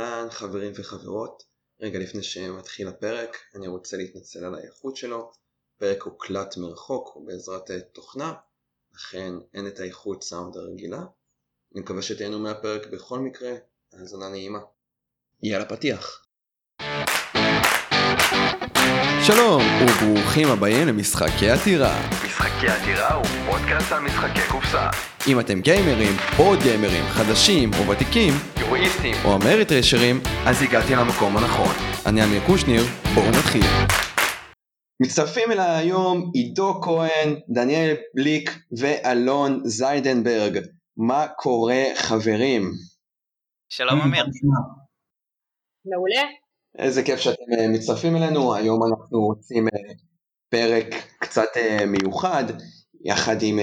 אהלן חברים וחברות, רגע לפני שמתחיל הפרק אני רוצה להתנצל על האיכות שלו, הפרק הוקלט מרחוק ובעזרת תוכנה, לכן אין את האיכות סאונד הרגילה, אני מקווה שתהנו מהפרק בכל מקרה, האזנה נעימה. יאללה פתיח. שלום וברוכים הבאים למשחקי עתירה. משחקי עתירה הוא פודקאסט על משחקי קופסה. אם אתם גיימרים, או גיימרים, חדשים או ותיקים, יורואיסטים. או אמריטרשרים, אז הגעתי למקום הנכון. אני אמיר קושניר, בואו נתחיל. מצטרפים אליי היום עידו כהן, דניאל בליק ואלון זיידנברג. מה קורה חברים? שלום אמיר. מעולה. איזה כיף שאתם אה, מצטרפים אלינו, היום אנחנו רוצים אה, פרק קצת אה, מיוחד, יחד עם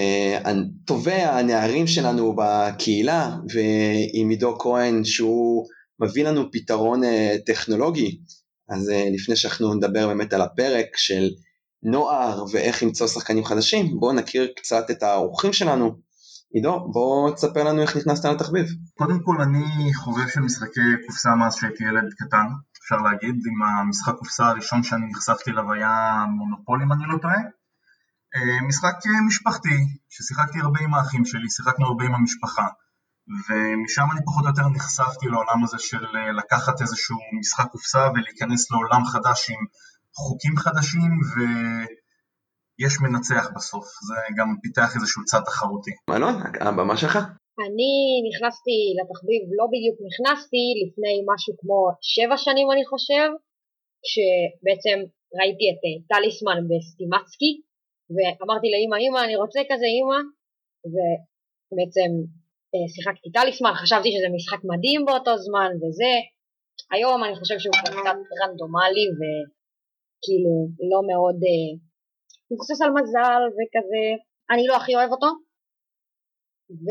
טובי הנערים שלנו בקהילה, ועם עידו כהן שהוא מביא לנו פתרון טכנולוגי. אז לפני שאנחנו נדבר באמת על הפרק של נוער ואיך למצוא שחקנים חדשים, בואו נכיר קצת את האורחים שלנו. עידו, בוא תספר לנו איך נכנסת לתחביב. קודם כל אני חובב של משחקי קופסה מאז שהייתי ילד קטן, אפשר להגיד, עם המשחק קופסה הראשון שאני נחשפתי אליו היה מונופול אם אני לא טועה. אה, משחק משפחתי, ששיחקתי הרבה עם האחים שלי, שיחקנו הרבה עם המשפחה. ומשם אני פחות או יותר נחשפתי לעולם הזה של אה, לקחת איזשהו משחק קופסה ולהיכנס לעולם חדש עם חוקים חדשים ויש מנצח בסוף, זה גם פיתח איזשהו צד תחרותי. אלון, הבמה שלך. אני נכנסתי לתחביב, לא בדיוק נכנסתי, לפני משהו כמו שבע שנים אני חושב, שבעצם ראיתי את אה, טליסמן בסטימצקי, ואמרתי לאמא, אמא, אני רוצה כזה אמא, ובעצם אה, שיחקתי טליסמן, חשבתי שזה משחק מדהים באותו זמן וזה, היום אני חושב שהוא קצת רנדומלי וכאילו לא מאוד אה, מבוסס על מזל וכזה, אני לא הכי אוהב אותו, ו...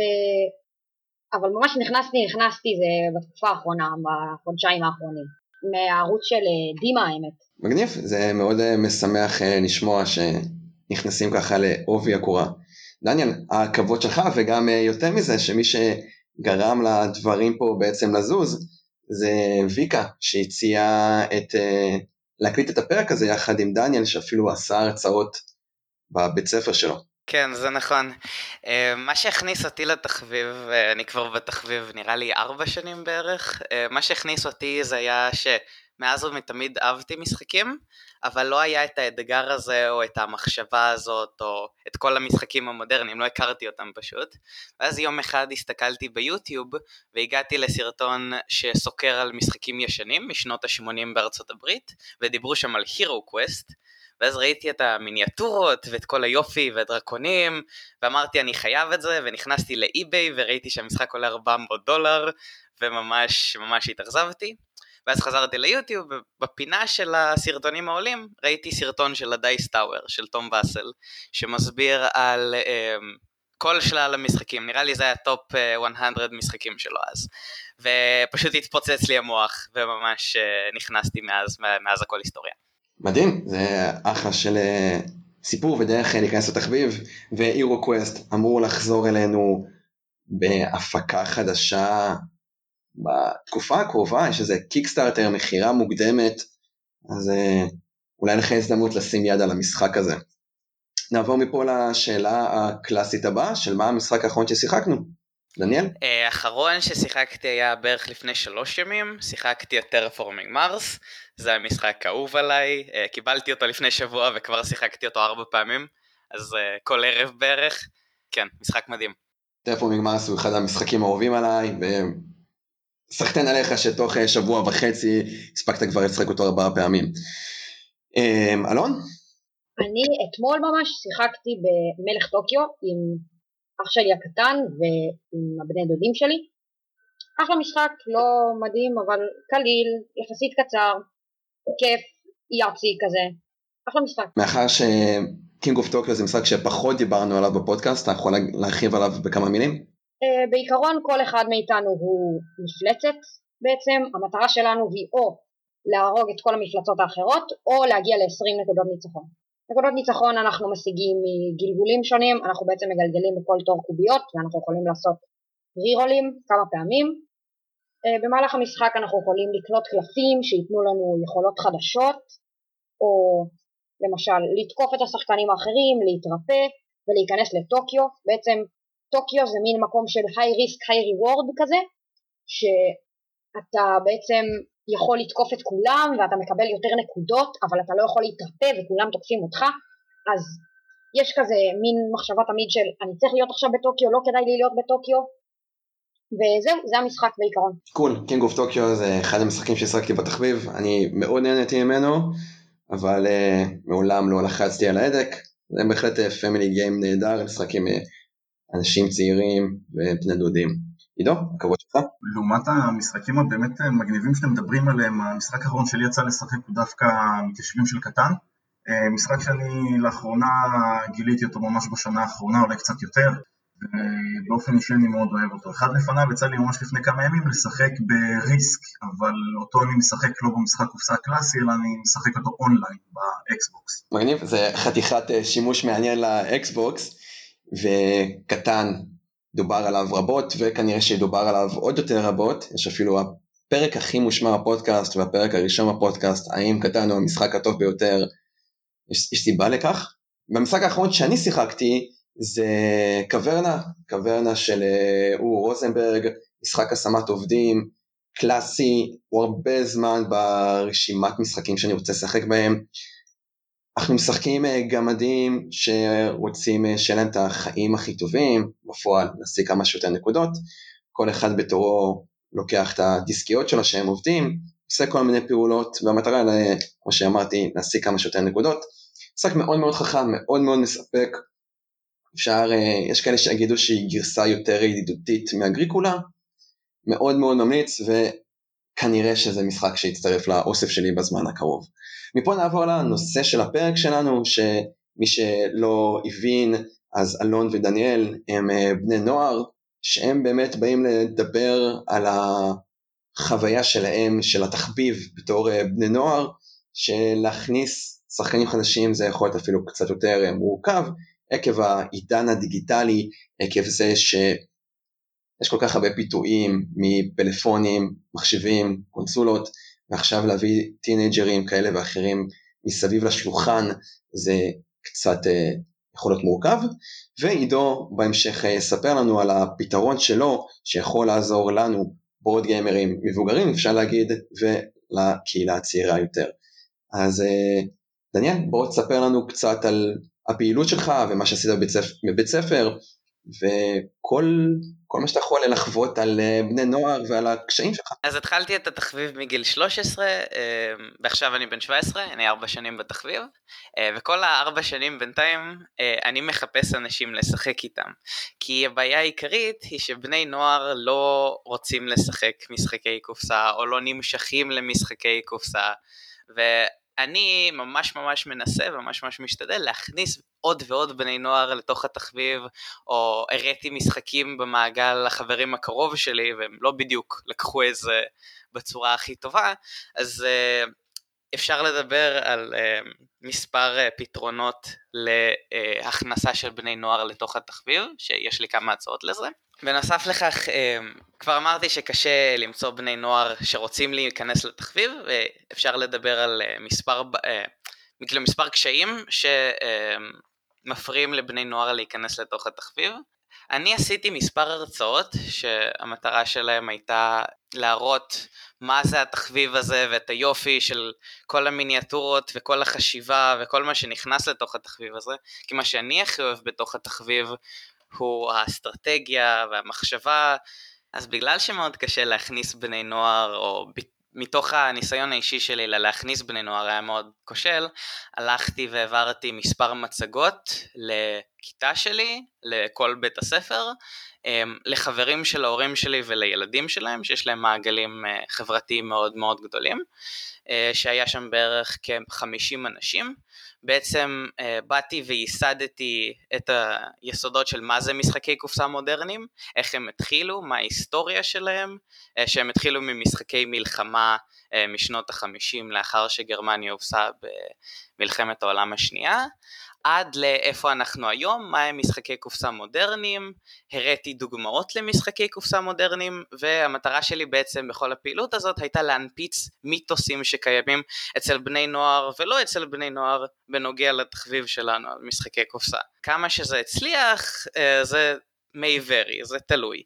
אבל ממש נכנסתי, נכנסתי זה בתקופה האחרונה, בחודשיים האחרונים, מהערוץ של אה, דימה האמת. מגניב, זה מאוד אה, משמח אה, לשמוע שנכנסים ככה לעובי הקורה. דניאל, הכבוד שלך וגם יותר מזה שמי שגרם לדברים פה בעצם לזוז זה ויקה שהציעה את, להקליט את הפרק הזה יחד עם דניאל שאפילו עשה הרצאות בבית ספר שלו. כן, זה נכון. אה, מה שהכניס אותי לתחביב, אני כבר בתחביב נראה לי ארבע שנים בערך, אה, מה שהכניס אותי זה היה שמאז ומתמיד אהבתי משחקים, אבל לא היה את האתגר הזה או את המחשבה הזאת או את כל המשחקים המודרניים, לא הכרתי אותם פשוט. ואז יום אחד הסתכלתי ביוטיוב והגעתי לסרטון שסוקר על משחקים ישנים משנות ה-80 בארצות הברית, ודיברו שם על HeroQuest. ואז ראיתי את המיניאטורות ואת כל היופי והדרקונים, ואמרתי אני חייב את זה, ונכנסתי ל eBay וראיתי שהמשחק עולה 400 דולר, וממש ממש התאכזבתי. ואז חזרתי ליוטיוב, ובפינה של הסרטונים העולים ראיתי סרטון של ה Dice Tower של תום ואסל, שמסביר על um, כל שלל המשחקים, נראה לי זה היה top 100 משחקים שלו אז. ופשוט התפוצץ לי המוח, וממש uh, נכנסתי מאז, מאז הכל היסטוריה. מדהים, זה אחלה של אה, סיפור ודרך אה, להיכנס לתחביב, ואירו קווסט אמור לחזור אלינו בהפקה חדשה בתקופה הקרובה, יש איזה קיקסטארטר, מכירה מוקדמת, אז אה, אולי לך הזדמנות לשים יד על המשחק הזה. נעבור מפה לשאלה הקלאסית הבאה, של מה המשחק האחרון ששיחקנו. דניאל? האחרון ששיחקתי היה בערך לפני שלוש ימים, שיחקתי את Terraforming Mars, זה המשחק האהוב עליי, uh, קיבלתי אותו לפני שבוע וכבר שיחקתי אותו ארבע פעמים, אז uh, כל ערב בערך, כן, משחק מדהים. Terraforming Mars הוא אחד המשחקים האהובים עליי, וסחטיין עליך שתוך שבוע וחצי הספקת כבר לשחק אותו ארבעה פעמים. אלון? אני אתמול ממש שיחקתי במלך טוקיו עם אח שלי הקטן ועם הבני דודים שלי. אחלה משחק, לא מדהים אבל קליל, יחסית קצר, כיף, Yahtzee כזה, אחלה משחק. מאחר ש King of Tokyo זה משחק שפחות דיברנו עליו בפודקאסט, אתה יכול להרחיב עליו בכמה מילים? Uh, בעיקרון כל אחד מאיתנו הוא מפלצת בעצם, המטרה שלנו היא או להרוג את כל המפלצות האחרות או להגיע ל-20 נקודות ניצחון. נקודות ניצחון אנחנו משיגים מגלגולים שונים, אנחנו בעצם מגלגלים בכל תור קוביות ואנחנו יכולים לעשות רירולים כמה פעמים. אה, במהלך המשחק אנחנו יכולים לקנות קלפים שייתנו לנו יכולות חדשות, או למשל לתקוף את השחקנים האחרים, להתרפא ולהיכנס לטוקיו. בעצם טוקיו זה מין מקום של היי ריסק היי ריוורד כזה, שאתה בעצם יכול לתקוף את כולם ואתה מקבל יותר נקודות, אבל אתה לא יכול להתרפא וכולם תוקפים אותך, אז יש כזה מין מחשבה תמיד של אני צריך להיות עכשיו בטוקיו, לא כדאי לי להיות בטוקיו, וזהו, זה המשחק בעיקרון. Cool, King of Tokyo זה אחד המשחקים ששיחקתי בתחביב, אני מאוד נהניתי ממנו, אבל uh, מעולם לא לחצתי על ההדק, זה בהחלט family game נהדר, לשחק עם uh, אנשים צעירים ובני דודים. עידו, הכבוד שלך. לעומת המשחקים הבאמת מגניבים שאתם מדברים עליהם, המשחק האחרון שלי יצא לשחק הוא דווקא מתיישבים של קטן. אה, משחק שאני לאחרונה גיליתי אותו ממש בשנה האחרונה, אולי קצת יותר, ובאופן אישי אני מאוד אוהב אותו. אחד לפניו יצא לי ממש לפני כמה ימים לשחק ב Risk, אבל אותו אני משחק לא במשחק קופסה קלאסי, אלא אני משחק אותו online ב Xbox. מגניב, זה חתיכת אה, שימוש מעניין ל Xbox, וקטן דובר עליו רבות, וכנראה שידובר עליו עוד יותר רבות, יש אפילו הפרק הכי מושמע בפודקאסט והפרק הראשון בפודקאסט, האם קטן הוא המשחק הטוב ביותר יש, יש סיבה לכך. במשחק האחרון שאני שיחקתי זה קוורנה, קוורנה של אה, אור רוזנברג, משחק השמת עובדים, קלאסי, הוא הרבה זמן ברשימת משחקים שאני רוצה לשחק בהם. אנחנו משחקים אה, גמדים שרוצים אה, שיהיה להם את החיים הכי טובים, בפועל נשיג כמה שיותר נקודות, כל אחד בתורו לוקח את הדיסקיות שלו שהם עובדים, עושה כל מיני פעולות, והמטרה, כמו שאמרתי, להשיג כמה שיותר נקודות. משחק מאוד מאוד חכם, מאוד מאוד מספק. אפשר, אה, יש כאלה שיגידו שהיא גרסה יותר ידידותית מהגריקולה, מאוד מאוד ממליץ, וכנראה שזה משחק שיצטרף לאוסף שלי בזמן הקרוב. מפה נעבור לנושא של הפרק שלנו, שמי שלא הבין, אז אלון ודניאל הם אה, בני נוער, שהם באמת באים לדבר על החוויה שלהם, של התחביב בתור אה, בני נוער, של להכניס שחקנים חדשים זה יכול להיות אפילו קצת יותר אה, מורכב, עקב העידן הדיגיטלי, עקב זה שיש כל כך הרבה פיתויים מפלאפונים, מחשבים, קונסולות, ועכשיו להביא טינג'רים כאלה ואחרים מסביב לשולחן זה קצת אה, יכול להיות מורכב, ועידו בהמשך אה, יספר לנו על הפתרון שלו שיכול לעזור לנו, בורד גיימרים מבוגרים אפשר להגיד, ולקהילה הצעירה יותר. אז דניאל, בוא תספר לנו קצת על הפעילות שלך ומה שעשית בבית ספר, בבית ספר וכל מה שאתה יכול לחוות על אה, בני נוער ועל הקשיים שלך. אז התחלתי את התחביב מגיל 13, אה, ועכשיו אני בן 17, אני ארבע שנים בתחביב, אה, וכל הארבע שנים בינתיים אני מחפש אנשים לשחק איתם. כי הבעיה העיקרית היא שבני נוער לא רוצים לשחק משחקי קופסה, או לא נמשכים למשחקי קופסה. אני ממש ממש מנסה וממש ממש משתדל להכניס עוד ועוד בני נוער לתוך התחביב, או הראיתי משחקים במעגל החברים הקרוב שלי, והם לא בדיוק לקחו את זה בצורה הכי טובה, אז uh, אפשר לדבר על uh, מספר uh, פתרונות להכנסה של בני נוער לתוך התחביב, שיש לי כמה הצעות לזה. בנוסף לכך, אמ, כבר אמרתי שקשה למצוא בני נוער שרוצים להיכנס לתחביב, ואפשר לדבר על אה, מספר, אה, כאילו מספר קשיים שמפריעים לבני נוער להיכנס לתוך התחביב. אני עשיתי מספר הרצאות שהמטרה שלהם הייתה להראות מה זה התחביב הזה ואת היופי של כל המיניאטורות וכל החשיבה וכל מה שנכנס לתוך התחביב הזה, כי מה שאני הכי אוהב בתוך התחביב הוא האסטרטגיה והמחשבה, אז בגלל שמאוד קשה להכניס בני נוער, או מתוך הניסיון האישי שלי להכניס בני נוער היה מאוד כושל, הלכתי והעברתי מספר מצגות לכיתה שלי, לכל בית הספר, אמ, לחברים של ההורים שלי ולילדים שלהם, שיש להם מעגלים אה, חברתיים מאוד מאוד גדולים, אה, שהיה שם בערך כ-50 אנשים. בעצם uh, באתי וייסדתי את היסודות של מה זה משחקי קופסה מודרניים, איך הם התחילו, מה ההיסטוריה שלהם, uh, שהם התחילו ממשחקי מלחמה uh, משנות החמישים לאחר שגרמניה הובסה במלחמת העולם השנייה, עד לאיפה אנחנו היום, מה הם משחקי קופסה מודרניים, הראיתי דוגמאות למשחקי קופסה מודרניים, והמטרה שלי בעצם בכל הפעילות הזאת הייתה להנפיץ מיתוסים שקיימים אצל בני נוער ולא אצל בני נוער בנוגע לתחביב שלנו על משחקי קופסה. כמה שזה הצליח אה, זה may vary, זה תלוי.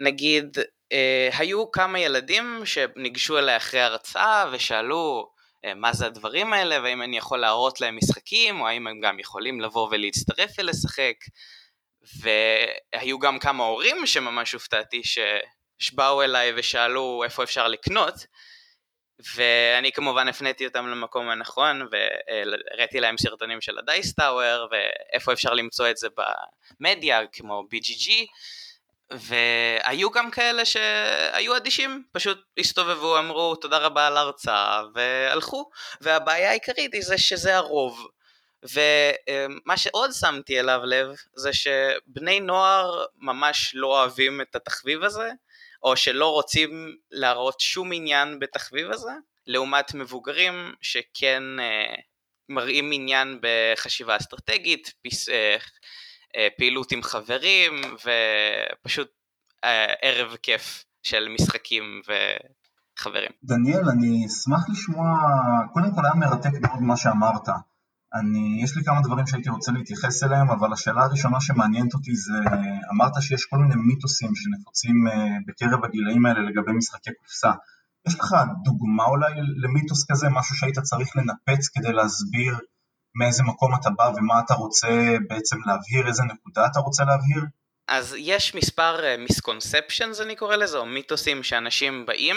נגיד, אה, היו כמה ילדים שניגשו אליי אחרי הרצאה ושאלו מה זה הדברים האלה והאם אני יכול להראות להם משחקים או האם הם גם יכולים לבוא ולהצטרף ולשחק. והיו גם כמה הורים שממש הופתעתי שבאו אליי ושאלו איפה אפשר לקנות. ואני כמובן הפניתי אותם למקום הנכון והראיתי להם סרטונים של הדייסטאוור ואיפה אפשר למצוא את זה במדיה כמו BGG והיו גם כאלה שהיו אדישים, פשוט הסתובבו, אמרו תודה רבה על ההרצאה והלכו. והבעיה העיקרית היא זה שזה הרוב. ומה שעוד שמתי אליו לב זה שבני נוער ממש לא אוהבים את התחביב הזה או שלא רוצים להראות שום עניין בתחביב הזה לעומת מבוגרים שכן אה, מראים עניין בחשיבה אסטרטגית, פיס, אה, פעילות עם חברים ופשוט אה, ערב כיף של משחקים וחברים. דניאל, אני אשמח לשמוע, קודם כל היה מרתק מאוד מה שאמרת. אני, יש לי כמה דברים שהייתי רוצה להתייחס אליהם, אבל השאלה הראשונה שמעניינת אותי זה, אמרת שיש כל מיני מיתוסים שנפוצים אה, בקרב הגילאים האלה לגבי משחקי קופסה. יש לך דוגמה אולי למיתוס כזה, משהו שהיית צריך לנפץ כדי להסביר מאיזה מקום אתה בא ומה אתה רוצה בעצם להבהיר, איזה נקודה אתה רוצה להבהיר? אז יש מספר מיסקונספצ'נס uh, אני קורא לזה, או מיתוסים שאנשים באים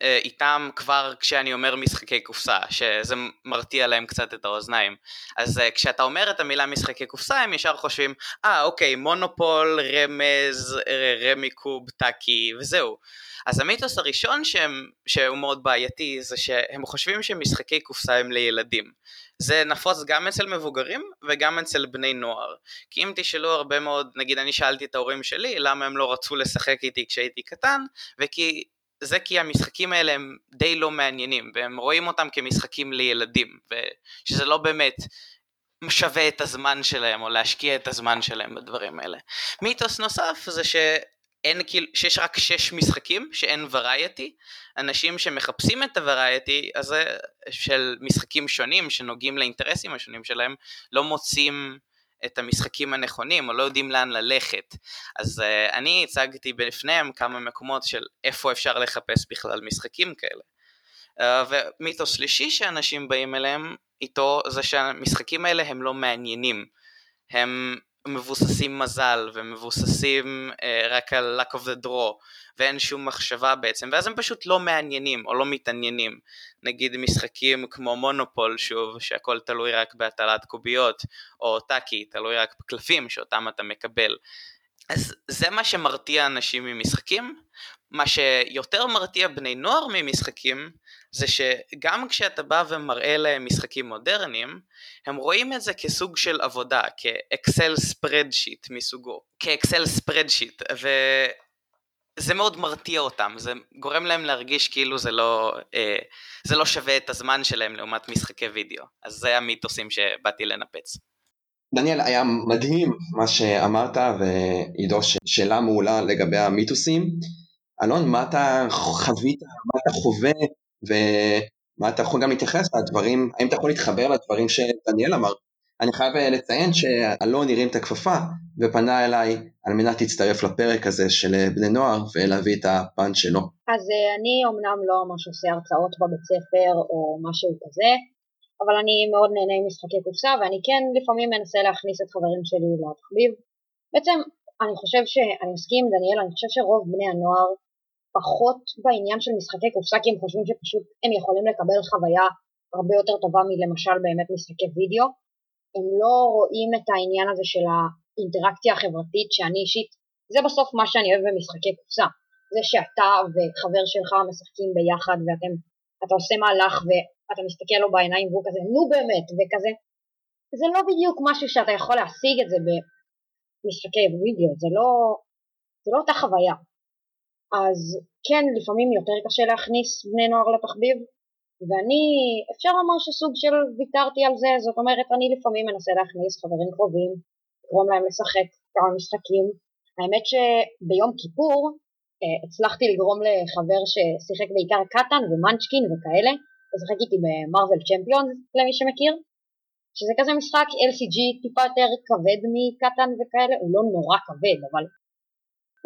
איתם כבר כשאני אומר משחקי קופסה, שזה מרתיע להם קצת את האוזניים. אז uh, כשאתה אומר את המילה משחקי קופסה הם ישר חושבים, אה ah, אוקיי, מונופול, רמז, רמי קוב, טאקי וזהו. אז המיתוס הראשון שהם, שהוא מאוד בעייתי זה שהם חושבים שמשחקי קופסה הם לילדים. זה נפוץ גם אצל מבוגרים וגם אצל בני נוער. כי אם תשאלו הרבה מאוד, נגיד אני שאלתי את ההורים שלי למה הם לא רצו לשחק איתי כשהייתי קטן, וכי זה כי המשחקים האלה הם די לא מעניינים, והם רואים אותם כמשחקים לילדים, ושזה לא באמת שווה את הזמן שלהם, או להשקיע את הזמן שלהם בדברים האלה. מיתוס נוסף זה ש... אין כאילו, שיש רק שש משחקים, שאין וריאטי, אנשים שמחפשים את הוורייטי הזה של משחקים שונים שנוגעים לאינטרסים השונים שלהם, לא מוצאים את המשחקים הנכונים או לא יודעים לאן ללכת. אז uh, אני הצגתי בפניהם כמה מקומות של איפה אפשר לחפש בכלל משחקים כאלה. Uh, ומיתוס שלישי שאנשים באים אליהם איתו זה שהמשחקים האלה הם לא מעניינים. הם מבוססים מזל ומבוססים uh, רק על luck of the draw ואין שום מחשבה בעצם ואז הם פשוט לא מעניינים או לא מתעניינים. נגיד משחקים כמו מונופול שוב שהכל תלוי רק בהטלת קוביות או טאקי תלוי רק בקלפים שאותם אתה מקבל אז זה מה שמרתיע אנשים ממשחקים. מה שיותר מרתיע בני נוער ממשחקים זה שגם כשאתה בא ומראה להם משחקים מודרניים, הם רואים את זה כסוג של עבודה, כאקסל ספרדשיט מסוגו, כאקסל ספרדשיט, וזה מאוד מרתיע אותם, זה גורם להם להרגיש כאילו זה לא, אה, זה לא שווה את הזמן שלהם לעומת משחקי וידאו, אז זה המיתוסים שבאתי לנפץ. דניאל, היה מדהים מה שאמרת, ועידו, שאלה מעולה לגבי המיתוסים. אלון, מה אתה חווית, מה אתה חווה, ומה אתה יכול גם להתייחס לדברים, האם אתה יכול להתחבר לדברים שדניאל אמר? אני חייב לציין שאלון הרים את הכפפה ופנה אליי על מנת להצטרף לפרק הזה של בני נוער ולהביא את הפאנץ' שלו. אז אה, אני אמנם לא ממש עושה הרצאות בבית ספר או משהו כזה, אבל אני מאוד נהנה ממשחקי קופסה ואני כן לפעמים מנסה להכניס את חברים שלי לתחביב. בעצם אני חושב שאני מסכים עם דניאל, אני חושב שרוב בני הנוער פחות בעניין של משחקי קופסה כי הם חושבים שפשוט הם יכולים לקבל חוויה הרבה יותר טובה מלמשל באמת משחקי וידאו. הם לא רואים את העניין הזה של האינטראקציה החברתית שאני אישית, זה בסוף מה שאני אוהב במשחקי קופסה. זה שאתה וחבר שלך משחקים ביחד ואתם, אתה עושה מהלך ואתה מסתכל לו בעיניים והוא כזה נו באמת וכזה, זה לא בדיוק משהו שאתה יכול להשיג את זה במשחקי וידאו, זה לא, זה לא אותה חוויה. אז כן, לפעמים יותר קשה להכניס בני נוער לתחביב, ואני, אפשר לומר שסוג של ויתרתי על זה, זאת אומרת, אני לפעמים מנסה להכניס חברים קרובים, לגרום להם לשחק כמה משחקים. האמת שביום כיפור אה, הצלחתי לגרום לחבר ששיחק בעיקר קטן ומנצ'קין וכאלה, לשחק איתי במרוויל צ'מפיונס, למי שמכיר, שזה כזה משחק LCG טיפה יותר כבד מקטן וכאלה, הוא לא נורא כבד, אבל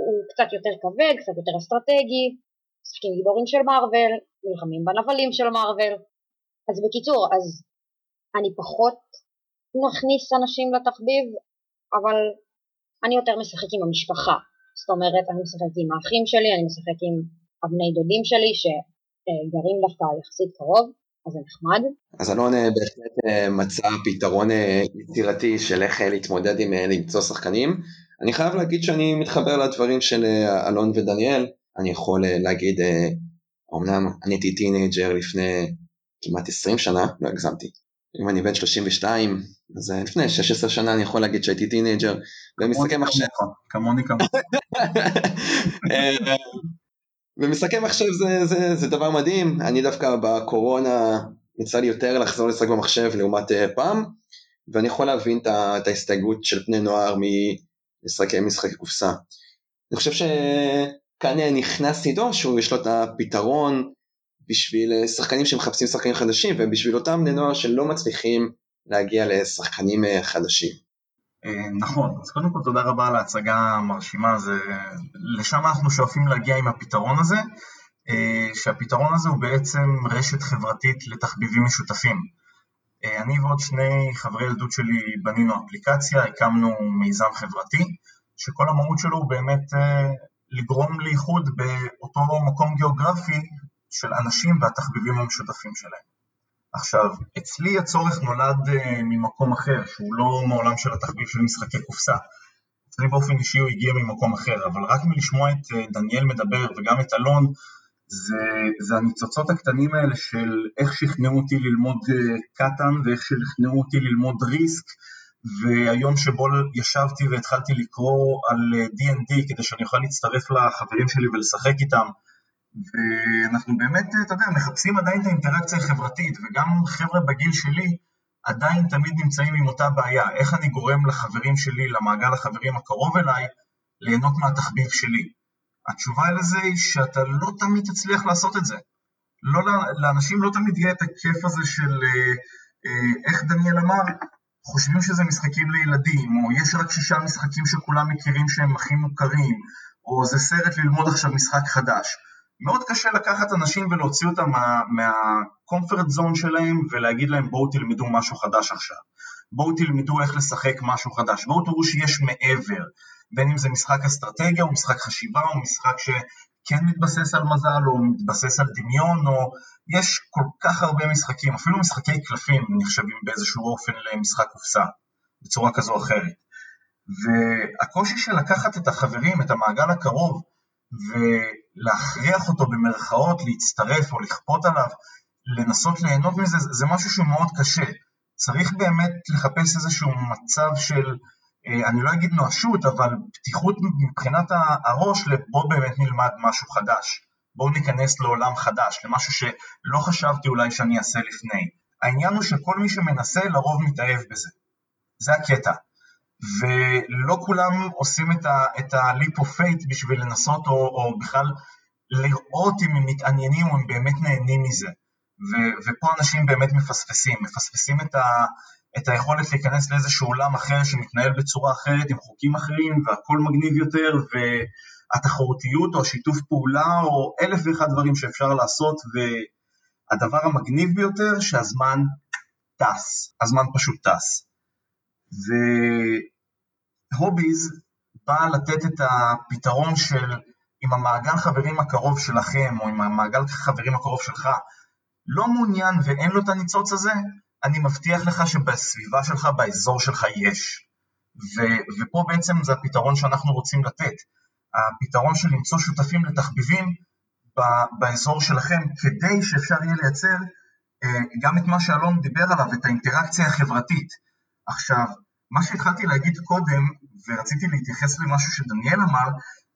הוא קצת יותר כבד, קצת יותר אסטרטגי, משחקים גיבורים של מארוול, נלחמים בנבלים של מארוול. אז בקיצור, אז אני פחות נכניס אנשים לתחביב, אבל אני יותר משחק עם המשפחה. זאת אומרת, אני משחק עם האחים שלי, אני משחק עם הבני דודים שלי שגרים דווקא יחסית קרוב, אז זה נחמד. אז אלון אה, בהחלט אה, מצא פתרון אה, יצירתי של איך להתמודד עם למצוא שחקנים. אני חייב להגיד שאני מתחבר לדברים של אלון ודניאל, אני יכול להגיד, אמנם אני הייתי teenager לפני כמעט 20 שנה, לא הגזמתי, אם אני בן 32, אז לפני 16 שנה אני יכול להגיד שהייתי teenager במשחקי מחשב. כמוני כמוני. ומשחקי מחשב זה, זה, זה דבר מדהים, אני דווקא בקורונה יצא לי יותר לחזור לשחק במחשב לעומת פעם, ואני יכול להבין את ההסתייגות של בני נוער ממשחקי משחקי קופסה. אני חושב שכאן נכנס עידו שהוא יש לו את הפתרון בשביל שחקנים שמחפשים שחקנים חדשים ובשביל אותם בני נוער שלא מצליחים להגיע לשחקנים חדשים. אה, נכון, אז קודם כל תודה רבה על ההצגה המרשימה, זה... לשם אנחנו שואפים להגיע עם הפתרון הזה, אה, שהפתרון הזה הוא בעצם רשת חברתית לתחביבים משותפים. אה, אני ועוד שני חברי ילדות שלי בנינו אפליקציה, הקמנו מיזם חברתי, שכל המהות שלו הוא באמת לגרום לאיחוד באותו מקום גיאוגרפי של אנשים והתחביבים המשותפים שלהם. עכשיו, אצלי הצורך נולד uh, ממקום אחר, שהוא לא מעולם של התחביב של משחקי קופסה. אצלי באופן אישי הוא הגיע ממקום אחר, אבל רק מלשמוע את uh, דניאל מדבר וגם את אלון, זה, זה הניצוצות הקטנים האלה של איך שכנעו אותי ללמוד uh, קטן ואיך שכנעו אותי ללמוד ריסק, והיום שבו ישבתי והתחלתי לקרוא על D&D כדי שאני אוכל להצטרף לחברים שלי ולשחק איתם, ואנחנו באמת, אתה יודע, מחפשים עדיין את האינטראקציה החברתית, וגם חבר'ה בגיל שלי עדיין תמיד נמצאים עם אותה בעיה, איך אני גורם לחברים שלי, למעגל החברים הקרוב אליי, ליהנות מהתחביב שלי. התשובה לזה היא שאתה לא תמיד תצליח לעשות את זה. לא, לאנשים לא תמיד יהיה את הכיף הזה של, אה, אה, איך דניאל אמר, חושבים שזה משחקים לילדים, או יש רק שישה משחקים שכולם מכירים שהם הכי מוכרים, או זה סרט ללמוד עכשיו משחק חדש. מאוד קשה לקחת אנשים ולהוציא אותם מהקומפרט זון שלהם ולהגיד להם בואו תלמדו משהו חדש עכשיו. בואו תלמדו איך לשחק משהו חדש, בואו תראו שיש מעבר, בין אם זה משחק אסטרטגיה או משחק חשיבה או משחק שכן מתבסס על מזל או מתבסס על דמיון או יש כל כך הרבה משחקים, אפילו משחקי קלפים נחשבים באיזשהו אופן למשחק קופסה, בצורה כזו או אחרת. והקושי של לקחת את החברים, את המעגל הקרוב, ולהכריח אותו במרכאות להצטרף או לכפות עליו, לנסות ליהנות מזה, זה משהו שהוא מאוד קשה. צריך באמת לחפש איזשהו מצב של, אה, אני לא אגיד נואשות, אבל פתיחות מבחינת הראש לבוא באמת נלמד משהו חדש. בואו ניכנס לעולם חדש, למשהו שלא חשבתי אולי שאני אעשה לפני. העניין הוא שכל מי שמנסה לרוב מתאהב בזה. זה הקטע. ולא כולם עושים את ה-leap of fate בשביל לנסות או, או בכלל לראות אם הם מתעניינים או הם באמת נהנים מזה. ו- ופה אנשים באמת מפספסים, מפספסים את, ה- את היכולת להיכנס לאיזשהו עולם אחר שמתנהל בצורה אחרת עם חוקים אחרים והכל מגניב יותר והתחרותיות או השיתוף פעולה או אלף ואחד דברים שאפשר לעשות והדבר המגניב ביותר שהזמן טס, הזמן פשוט טס. והוביז בא לתת את הפתרון של אם המעגל חברים הקרוב שלכם או אם המעגל חברים הקרוב שלך לא מעוניין ואין לו את הניצוץ הזה, אני מבטיח לך שבסביבה שלך, באזור שלך יש. ו- ופה בעצם זה הפתרון שאנחנו רוצים לתת. הפתרון של למצוא שותפים לתחביבים ב- באזור שלכם כדי שאפשר יהיה לייצר אה, גם את מה שאלון דיבר עליו, את האינטראקציה החברתית. עכשיו, מה שהתחלתי להגיד קודם, ורציתי להתייחס למשהו שדניאל אמר,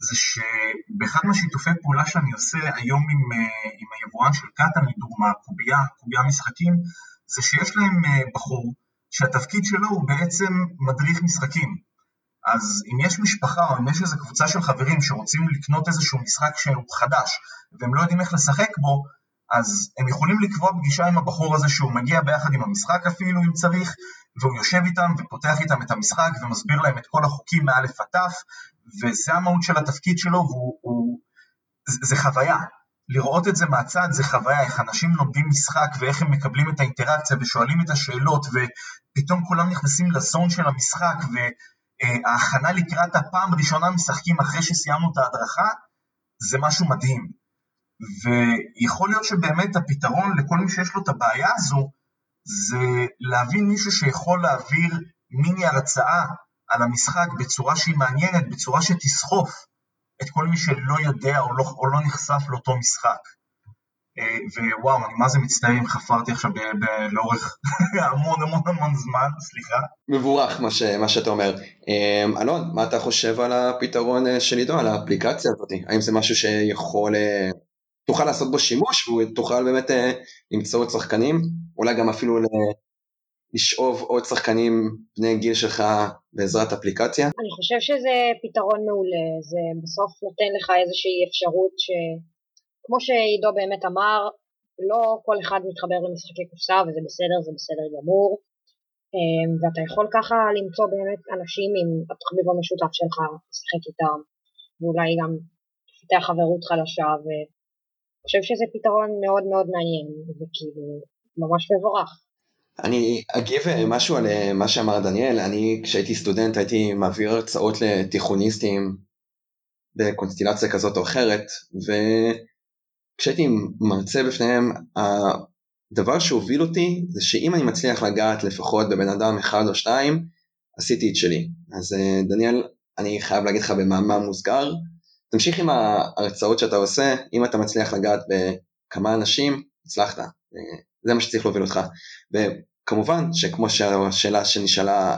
זה שבאחד מהשיתופי פעולה שאני עושה היום עם, אה, עם היבואן של קטן, לדוגמה, קובייה, קובייה משחקים, זה שיש להם אה, בחור שהתפקיד שלו הוא בעצם מדריך משחקים. אז אם יש משפחה או אם יש איזו קבוצה של חברים שרוצים לקנות איזשהו משחק שהוא חדש והם לא יודעים איך לשחק בו, אז הם יכולים לקבוע פגישה עם הבחור הזה שהוא מגיע ביחד עם המשחק אפילו אם צריך, והוא יושב איתם ופותח איתם את המשחק ומסביר להם את כל החוקים מאלף עד תף, וזה המהות של התפקיד שלו, והוא... הוא, זה, זה חוויה. לראות את זה מהצד זה חוויה, איך אנשים לומדים משחק ואיך הם מקבלים את האינטראקציה ושואלים את השאלות ופתאום כולם נכנסים לזון של המשחק וההכנה לקראת הפעם הראשונה משחקים אחרי שסיימנו את ההדרכה, זה משהו מדהים. ויכול להיות שבאמת הפתרון לכל מי שיש לו את הבעיה הזו, זה להבין מישהו שיכול להעביר מיני הרצאה על המשחק בצורה שהיא מעניינת, בצורה שתסחוף את כל מי שלא יודע או לא, או לא נחשף לאותו משחק. אה, ווואו, אני מה זה מצטער אם חפרתי עכשיו ב- לאורך המון המון המון זמן, סליחה. מבורך מה, ש, מה שאתה אומר. אה, אלון, מה אתה חושב על הפתרון אה, של עידו, על האפליקציה הזאת? האם זה משהו שיכול, תוכל לעשות בו שימוש ותוכל באמת למצוא עוד שחקנים? אולי גם אפילו לשאוב עוד שחקנים בני גיל שלך בעזרת אפליקציה? אני חושב שזה פתרון מעולה, זה בסוף נותן לך איזושהי אפשרות שכמו שעידו באמת אמר, לא כל אחד מתחבר למשחקי קופסה וזה בסדר, זה בסדר גמור, אמ, ואתה יכול ככה למצוא באמת אנשים עם התחביב המשותף שלך, לשחק איתם, ואולי גם לפתח חברות חדשה, ואני חושב שזה פתרון מאוד מאוד מעניין, וכאילו ממש מבורך. אני אגיב אה, משהו על אה, מה שאמר דניאל, אני כשהייתי סטודנט הייתי מעביר הרצאות לתיכוניסטים בקונסטילציה כזאת או אחרת, וכשהייתי מרצה בפניהם, הדבר שהוביל אותי זה שאם אני מצליח לגעת לפחות בבן אדם אחד או שתיים, עשיתי את שלי. אז אה, דניאל, אני חייב להגיד לך במאמר מוסגר, תמשיך עם ההרצאות שאתה עושה, אם אתה מצליח לגעת בכמה אנשים, הצלחת. זה מה שצריך להוביל אותך. וכמובן שכמו שהשאלה שנשאלה,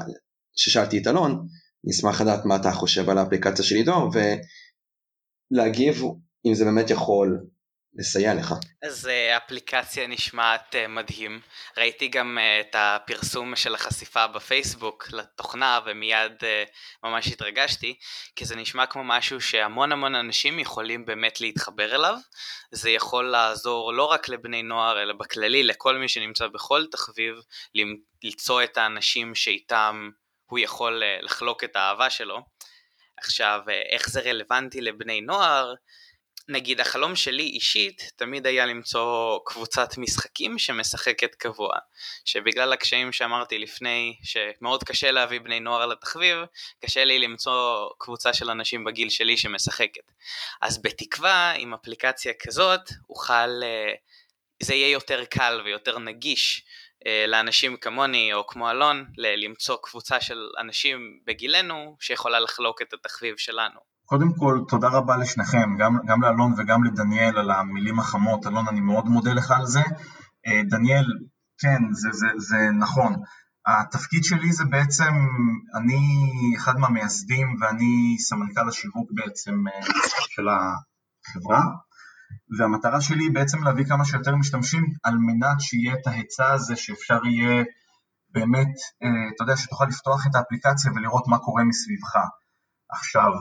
ששאלתי את אלון, נשמח לדעת מה אתה חושב על האפליקציה של עידו ולהגיב אם זה באמת יכול לסייע לך. אז אה, אפליקציה נשמעת אה, מדהים. ראיתי גם אה, את הפרסום של החשיפה בפייסבוק לתוכנה ומיד ממש התרגשתי, כי זה נשמע כמו משהו שהמון המון אנשים יכולים באמת להתחבר אליו. זה יכול לעזור לא רק לבני נוער, אלא בכללי לכל מי שנמצא בכל תחביב, למצוא את האנשים שאיתם הוא יכול לחלוק את האהבה שלו. עכשיו, איך זה רלוונטי לבני נוער? נגיד החלום שלי אישית תמיד היה למצוא קבוצת משחקים שמשחקת קבוע, שבגלל הקשיים שאמרתי לפני, שמאוד קשה להביא בני נוער לתחביב, קשה לי למצוא קבוצה של אנשים בגיל שלי שמשחקת. אז בתקווה, עם אפליקציה כזאת, אוכל, אה, זה יהיה יותר קל ויותר נגיש אה, לאנשים כמוני או כמו אלון, למצוא קבוצה של אנשים בגילנו שיכולה לחלוק את התחביב שלנו. קודם כל, תודה רבה לשניכם, גם, גם לאלון וגם לדניאל על המילים החמות. אלון, אני מאוד מודה לך על זה. אה, דניאל, כן, זה, זה, זה נכון. התפקיד שלי זה בעצם, אני אחד מהמייסדים ואני סמנכ"ל השיווק בעצם אה, של החברה, והמטרה שלי היא בעצם להביא כמה שיותר משתמשים על מנת שיהיה את ההיצע הזה שאפשר יהיה באמת, אה, אתה יודע, שתוכל לפתוח את האפליקציה ולראות מה קורה מסביבך. עכשיו,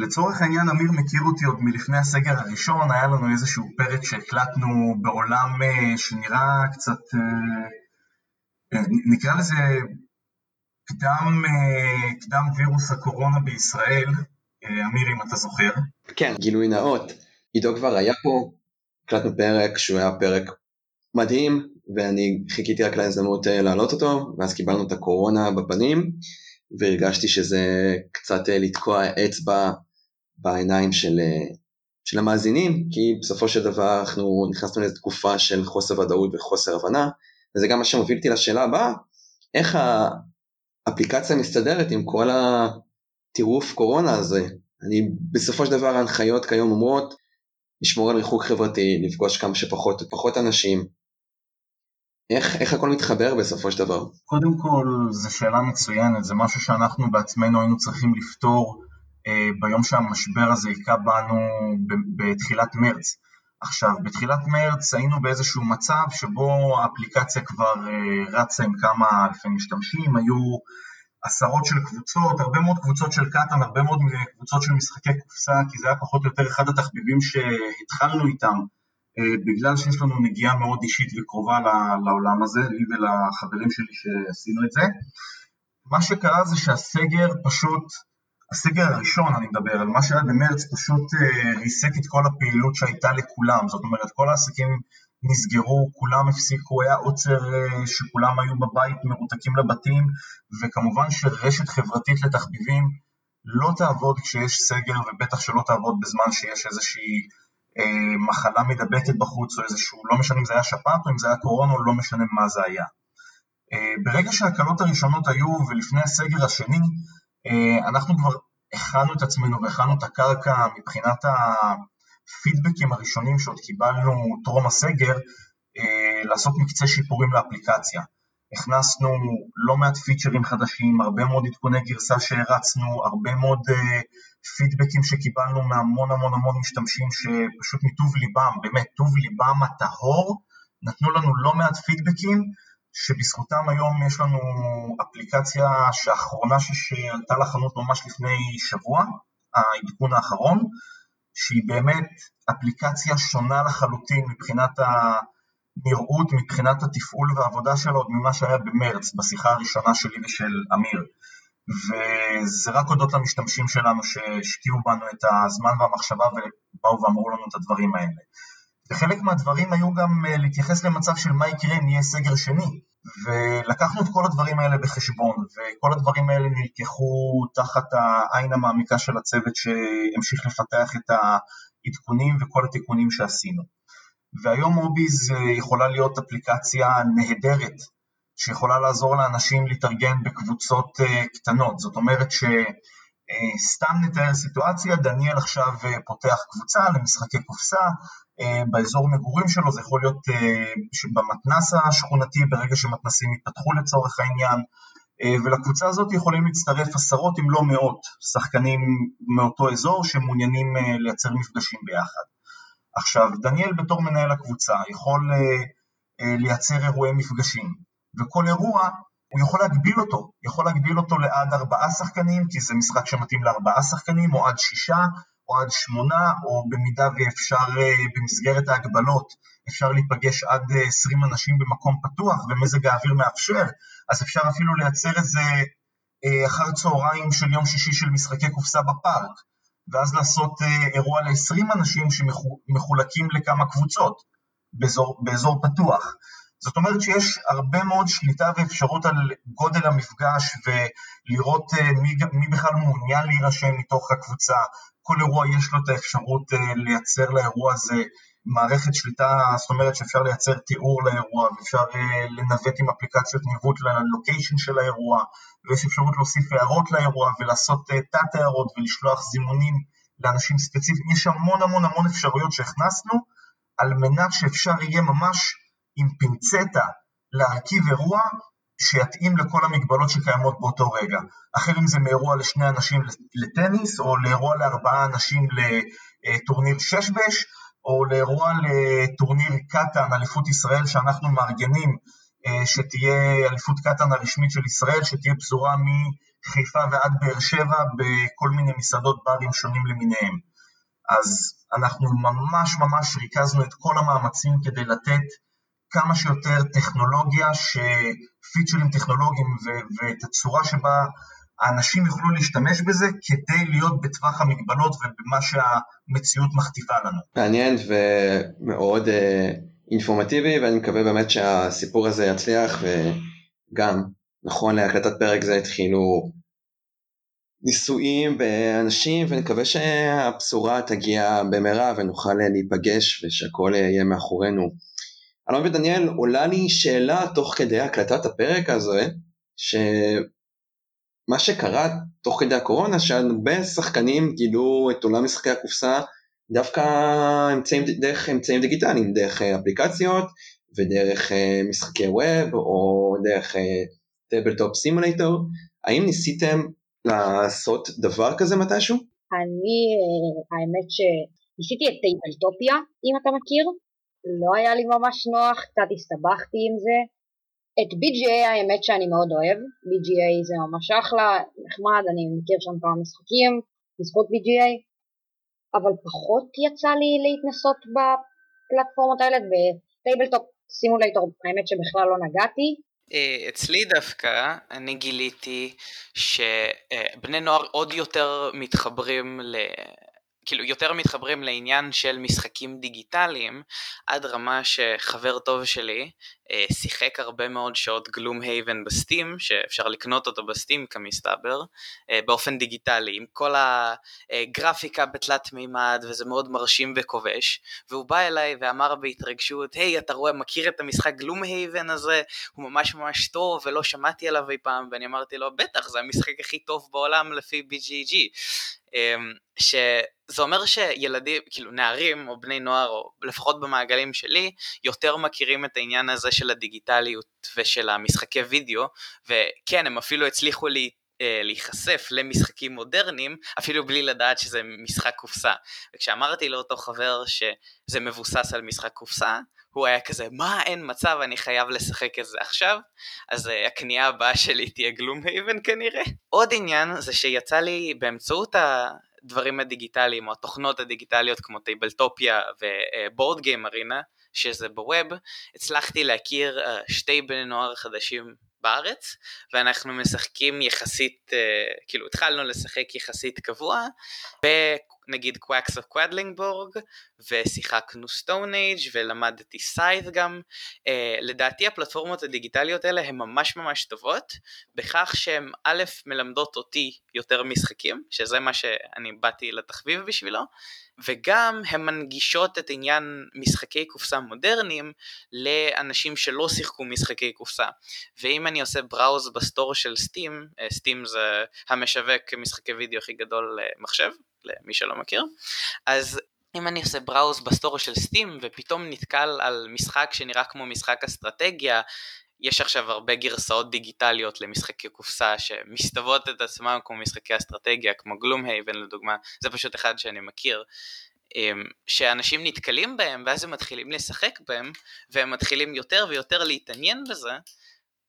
לצורך העניין אמיר מכיר אותי עוד מלפני הסגר הראשון, היה לנו איזשהו פרק שהקלטנו בעולם אה, שנראה קצת, אה, אה, נקרא לזה קדם, קדם וירוס הקורונה בישראל, אמיר אם אתה זוכר. כן, גילוי נאות, עידו כבר היה פה, הקלטנו פרק שהוא היה פרק מדהים, ואני חיכיתי רק להזדמנות להעלות אותו, ואז קיבלנו את הקורונה בפנים, והרגשתי שזה קצת לתקוע אצבע בעיניים של, אה, של המאזינים, כי בסופו של דבר אנחנו נכנסנו לאיזו תקופה של חוסר ודאות וחוסר הבנה, וזה גם מה שמוביל אותי לשאלה הבאה, איך האפליקציה מסתדרת עם כל הטירוף קורונה הזה? אני, בסופו של דבר ההנחיות כיום אומרות לשמור על ריחוק חברתי, לפגוש כמה שפחות ופחות אנשים. איך, איך הכל מתחבר בסופו של דבר? קודם כל, זו שאלה מצוינת, זה משהו שאנחנו בעצמנו היינו צריכים לפתור ביום שהמשבר הזה היכה בנו בתחילת מרץ. עכשיו, בתחילת מרץ היינו באיזשהו מצב שבו האפליקציה כבר אה, רצה עם כמה אלפי משתמשים, היו עשרות של קבוצות, הרבה מאוד קבוצות של קטן, הרבה מאוד קבוצות של משחקי קופסה, כי זה היה פחות או יותר אחד התחביבים שהתחלנו איתם, אה, בגלל שיש לנו נגיעה מאוד אישית וקרובה לעולם הזה, לי ולחברים שלי שעשינו את זה. מה שקרה זה שהסגר פשוט הסגר הראשון, אני מדבר על מה שהיה במרץ, פשוט אה, ריסק את כל הפעילות שהייתה לכולם, זאת אומרת כל העסקים נסגרו, כולם הפסיקו, היה עוצר אה, שכולם היו בבית מרותקים לבתים, וכמובן שרשת חברתית לתחביבים לא תעבוד כשיש סגר, ובטח שלא תעבוד בזמן שיש איזושהי אה, מחלה מדבקת בחוץ, או איזשהו, לא משנה אם זה היה שפעת או אם זה היה קורונה, או לא משנה מה זה היה. אה, ברגע שההקלות הראשונות היו, ולפני הסגר השני, אנחנו כבר הכנו את עצמנו והכנו את הקרקע מבחינת הפידבקים הראשונים שעוד קיבלנו טרום הסגר, אה, לעשות מקצה שיפורים לאפליקציה. הכנסנו לא מעט פיצ'רים חדשים, הרבה מאוד עדכוני גרסה שהרצנו, הרבה מאוד uh, פידבקים שקיבלנו מהמון המון המון משתמשים שפשוט מטוב ליבם, באמת טוב ליבם הטהור, נתנו לנו לא מעט פידבקים שבזכותם היום יש לנו אפליקציה שהאחרונה שעלתה לחנות ממש לפני שבוע, העדכון האחרון, שהיא באמת אפליקציה שונה לחלוטין מבחינת הנראות, מבחינת התפעול והעבודה שלה עוד ממה שהיה במרץ, בשיחה הראשונה שלי ושל אמיר. וזה רק הודות למשתמשים שלנו שהשקיעו בנו את הזמן והמחשבה ובאו ואמרו לנו את הדברים האלה. וחלק מהדברים היו גם אה, להתייחס למצב של מה יקרה אם יהיה סגר שני. ולקחנו את כל הדברים האלה בחשבון, וכל הדברים האלה נלקחו תחת העין המעמיקה של הצוות שהמשיך לפתח את העדכונים וכל התיקונים שעשינו. והיום מוביז אה, יכולה להיות אפליקציה נהדרת, שיכולה לעזור לאנשים להתארגן בקבוצות אה, קטנות. זאת אומרת ש... אה, סתם נתאר סיטואציה, דניאל עכשיו אה, פותח קבוצה למשחקי קופסה אה, באזור מגורים שלו, זה יכול להיות במתנס השכונתי ברגע שמתנסים יתפתחו לצורך העניין, ולקבוצה הזאת יכולים להצטרף עשרות אם לא מאות שחקנים מאותו אזור שמעוניינים לייצר מפגשים ביחד. עכשיו, דניאל בתור מנהל הקבוצה יכול לייצר אירועי מפגשים, וכל אירוע הוא יכול להגביל אותו, יכול להגביל אותו לעד ארבעה שחקנים, כי זה משחק שמתאים לארבעה שחקנים, או עד שישה, או עד שמונה, או במידה ואפשר אה, במסגרת ההגבלות, אפשר להיפגש עד אה, עשרים אנשים במקום פתוח, ומזג האוויר מאפשר, אז אפשר אפילו לייצר איזה אה, אחר צהריים של יום שישי של משחקי קופסה בפארק, ואז לעשות אירוע ל-20 אנשים שמחולקים לכמה קבוצות באזור, באזור פתוח. זאת אומרת שיש הרבה מאוד שליטה ואפשרות על גודל המפגש ולראות אה, מי, מי בכלל מעוניין להירשם מתוך הקבוצה. כל אירוע יש לו את האפשרות אה, לייצר לאירוע הזה מערכת שליטה, זאת אומרת שאפשר לייצר תיאור לאירוע ואפשר אה, לנווט עם אפליקציות ניווט ללוקיישן של האירוע ויש אפשרות להוסיף הערות לאירוע ולעשות תת הערות ולשלוח זימונים לאנשים ספציפיים. יש המון המון המון אפשרויות שהכנסנו על מנת שאפשר יהיה ממש עם פינצטה להרכיב אירוע שיתאים לכל המגבלות שקיימות באותו רגע. החל אם זה מאירוע לשני אנשים לטניס, או לאירוע לארבעה אנשים לטורניר שש-בש, או לאירוע לטורניר קטן, אליפות ישראל, שאנחנו מארגנים, אה, שתהיה אליפות קטן הרשמית של ישראל, שתהיה פזורה מחיפה ועד באר שבע בכל מיני מסעדות ברים שונים למיניהם. אז אנחנו ממש ממש ריכזנו את כל המאמצים כדי לתת כמה שיותר טכנולוגיה, פיצ'רים טכנולוגיים ואת הצורה שבה האנשים יוכלו להשתמש בזה כדי להיות בטווח המגבלות ובמה שהמציאות מכתיבה לנו. מעניין ומאוד uh, אינפורמטיבי ואני מקווה באמת שהסיפור הזה יצליח וגם נכון להקלטת פרק זה התחילו ניסויים באנשים ונקווה שהבשורה תגיע במהרה ונוכל להיפגש ושהכול יהיה מאחורינו. אלון ודניאל עולה לי שאלה תוך כדי הקלטת הפרק הזה, שמה שקרה תוך כדי הקורונה, שהרבה שחקנים גילו את עולם משחקי הקופסה דווקא אמצעים, דרך אמצעים דיגיטליים, דרך אפליקציות, ודרך uh, משחקי web או דרך Tabletop uh, Simulator, האם ניסיתם לעשות דבר כזה מתישהו? אני, האמת שניסיתי את Tabletopia, אם אתה מכיר, לא היה לי ממש נוח, קצת הסתבכתי עם זה. את BGA האמת שאני מאוד אוהב, BGA זה ממש אחלה, נחמד, אני מכיר שם כמה משחקים בזכות BGA, אבל פחות יצא לי להתנסות בפלטפורמות האלה, ו Tabletop Simulator האמת שבכלל לא נגעתי. אה, אצלי דווקא אני גיליתי שבני נוער עוד יותר מתחברים. כאילו יותר מתחברים לעניין של משחקים דיגיטליים עד רמה שחבר טוב שלי אה, שיחק הרבה מאוד שעות Gloomhaven ב Steam שאפשר לקנות אותו ב Steam כמסתבר אה, באופן דיגיטלי עם כל הגרפיקה בתלת מימד וזה מאוד מרשים וכובש והוא בא אליי ואמר בהתרגשות היי hey, אתה רואה מכיר את המשחק גלום הייבן הזה? הוא ממש ממש טוב ולא שמעתי עליו אי פעם. ואני אמרתי לו בטח זה המשחק הכי טוב בעולם לפי BGG שזה אומר שילדים, כאילו נערים או בני נוער, או לפחות במעגלים שלי, יותר מכירים את העניין הזה של הדיגיטליות ושל המשחקי וידאו, וכן, הם אפילו הצליחו לי, אה, להיחשף למשחקים מודרניים, אפילו בלי לדעת שזה משחק קופסה. וכשאמרתי לאותו חבר שזה מבוסס על משחק קופסה, הוא היה כזה, מה, אין מצב, אני חייב לשחק את זה עכשיו, אז uh, הקנייה הבאה שלי תהיה גלום הייבן כנראה. עוד עניין זה שיצא לי באמצעות הדברים הדיגיטליים, או התוכנות הדיגיטליות כמו טייבלטופיה ובורד גיים ארינה, שזה ב web, הצלחתי להכיר uh, שתי בני נוער חדשים בארץ, ואנחנו משחקים יחסית, uh, כאילו התחלנו לשחק יחסית קבוע, נגיד Quacks of Quedlinburg ושיחקנו Stone Age ולמדתי Scythe גם. uh, לדעתי הפלטפורמות הדיגיטליות האלה הן ממש ממש טובות בכך שהן א' מלמדות אותי יותר משחקים שזה מה שאני באתי לתחביב בשבילו וגם הן מנגישות את עניין משחקי קופסה מודרניים לאנשים שלא שיחקו משחקי קופסה. ואם אני עושה browse ב store של Steam, Steam זה המשווק משחקי וידאו הכי גדול למחשב למי שלא מכיר, אז אם אני עושה browse ב store של Steam ופתאום נתקל על משחק שנראה כמו משחק אסטרטגיה, יש עכשיו הרבה גרסאות דיגיטליות למשחקי קופסה שמסוות את עצמם כמו משחקי אסטרטגיה, כמו Gloomhaven לדוגמה, זה פשוט אחד שאני מכיר, אמ, שאנשים נתקלים בהם ואז הם מתחילים לשחק בהם והם מתחילים יותר ויותר להתעניין בזה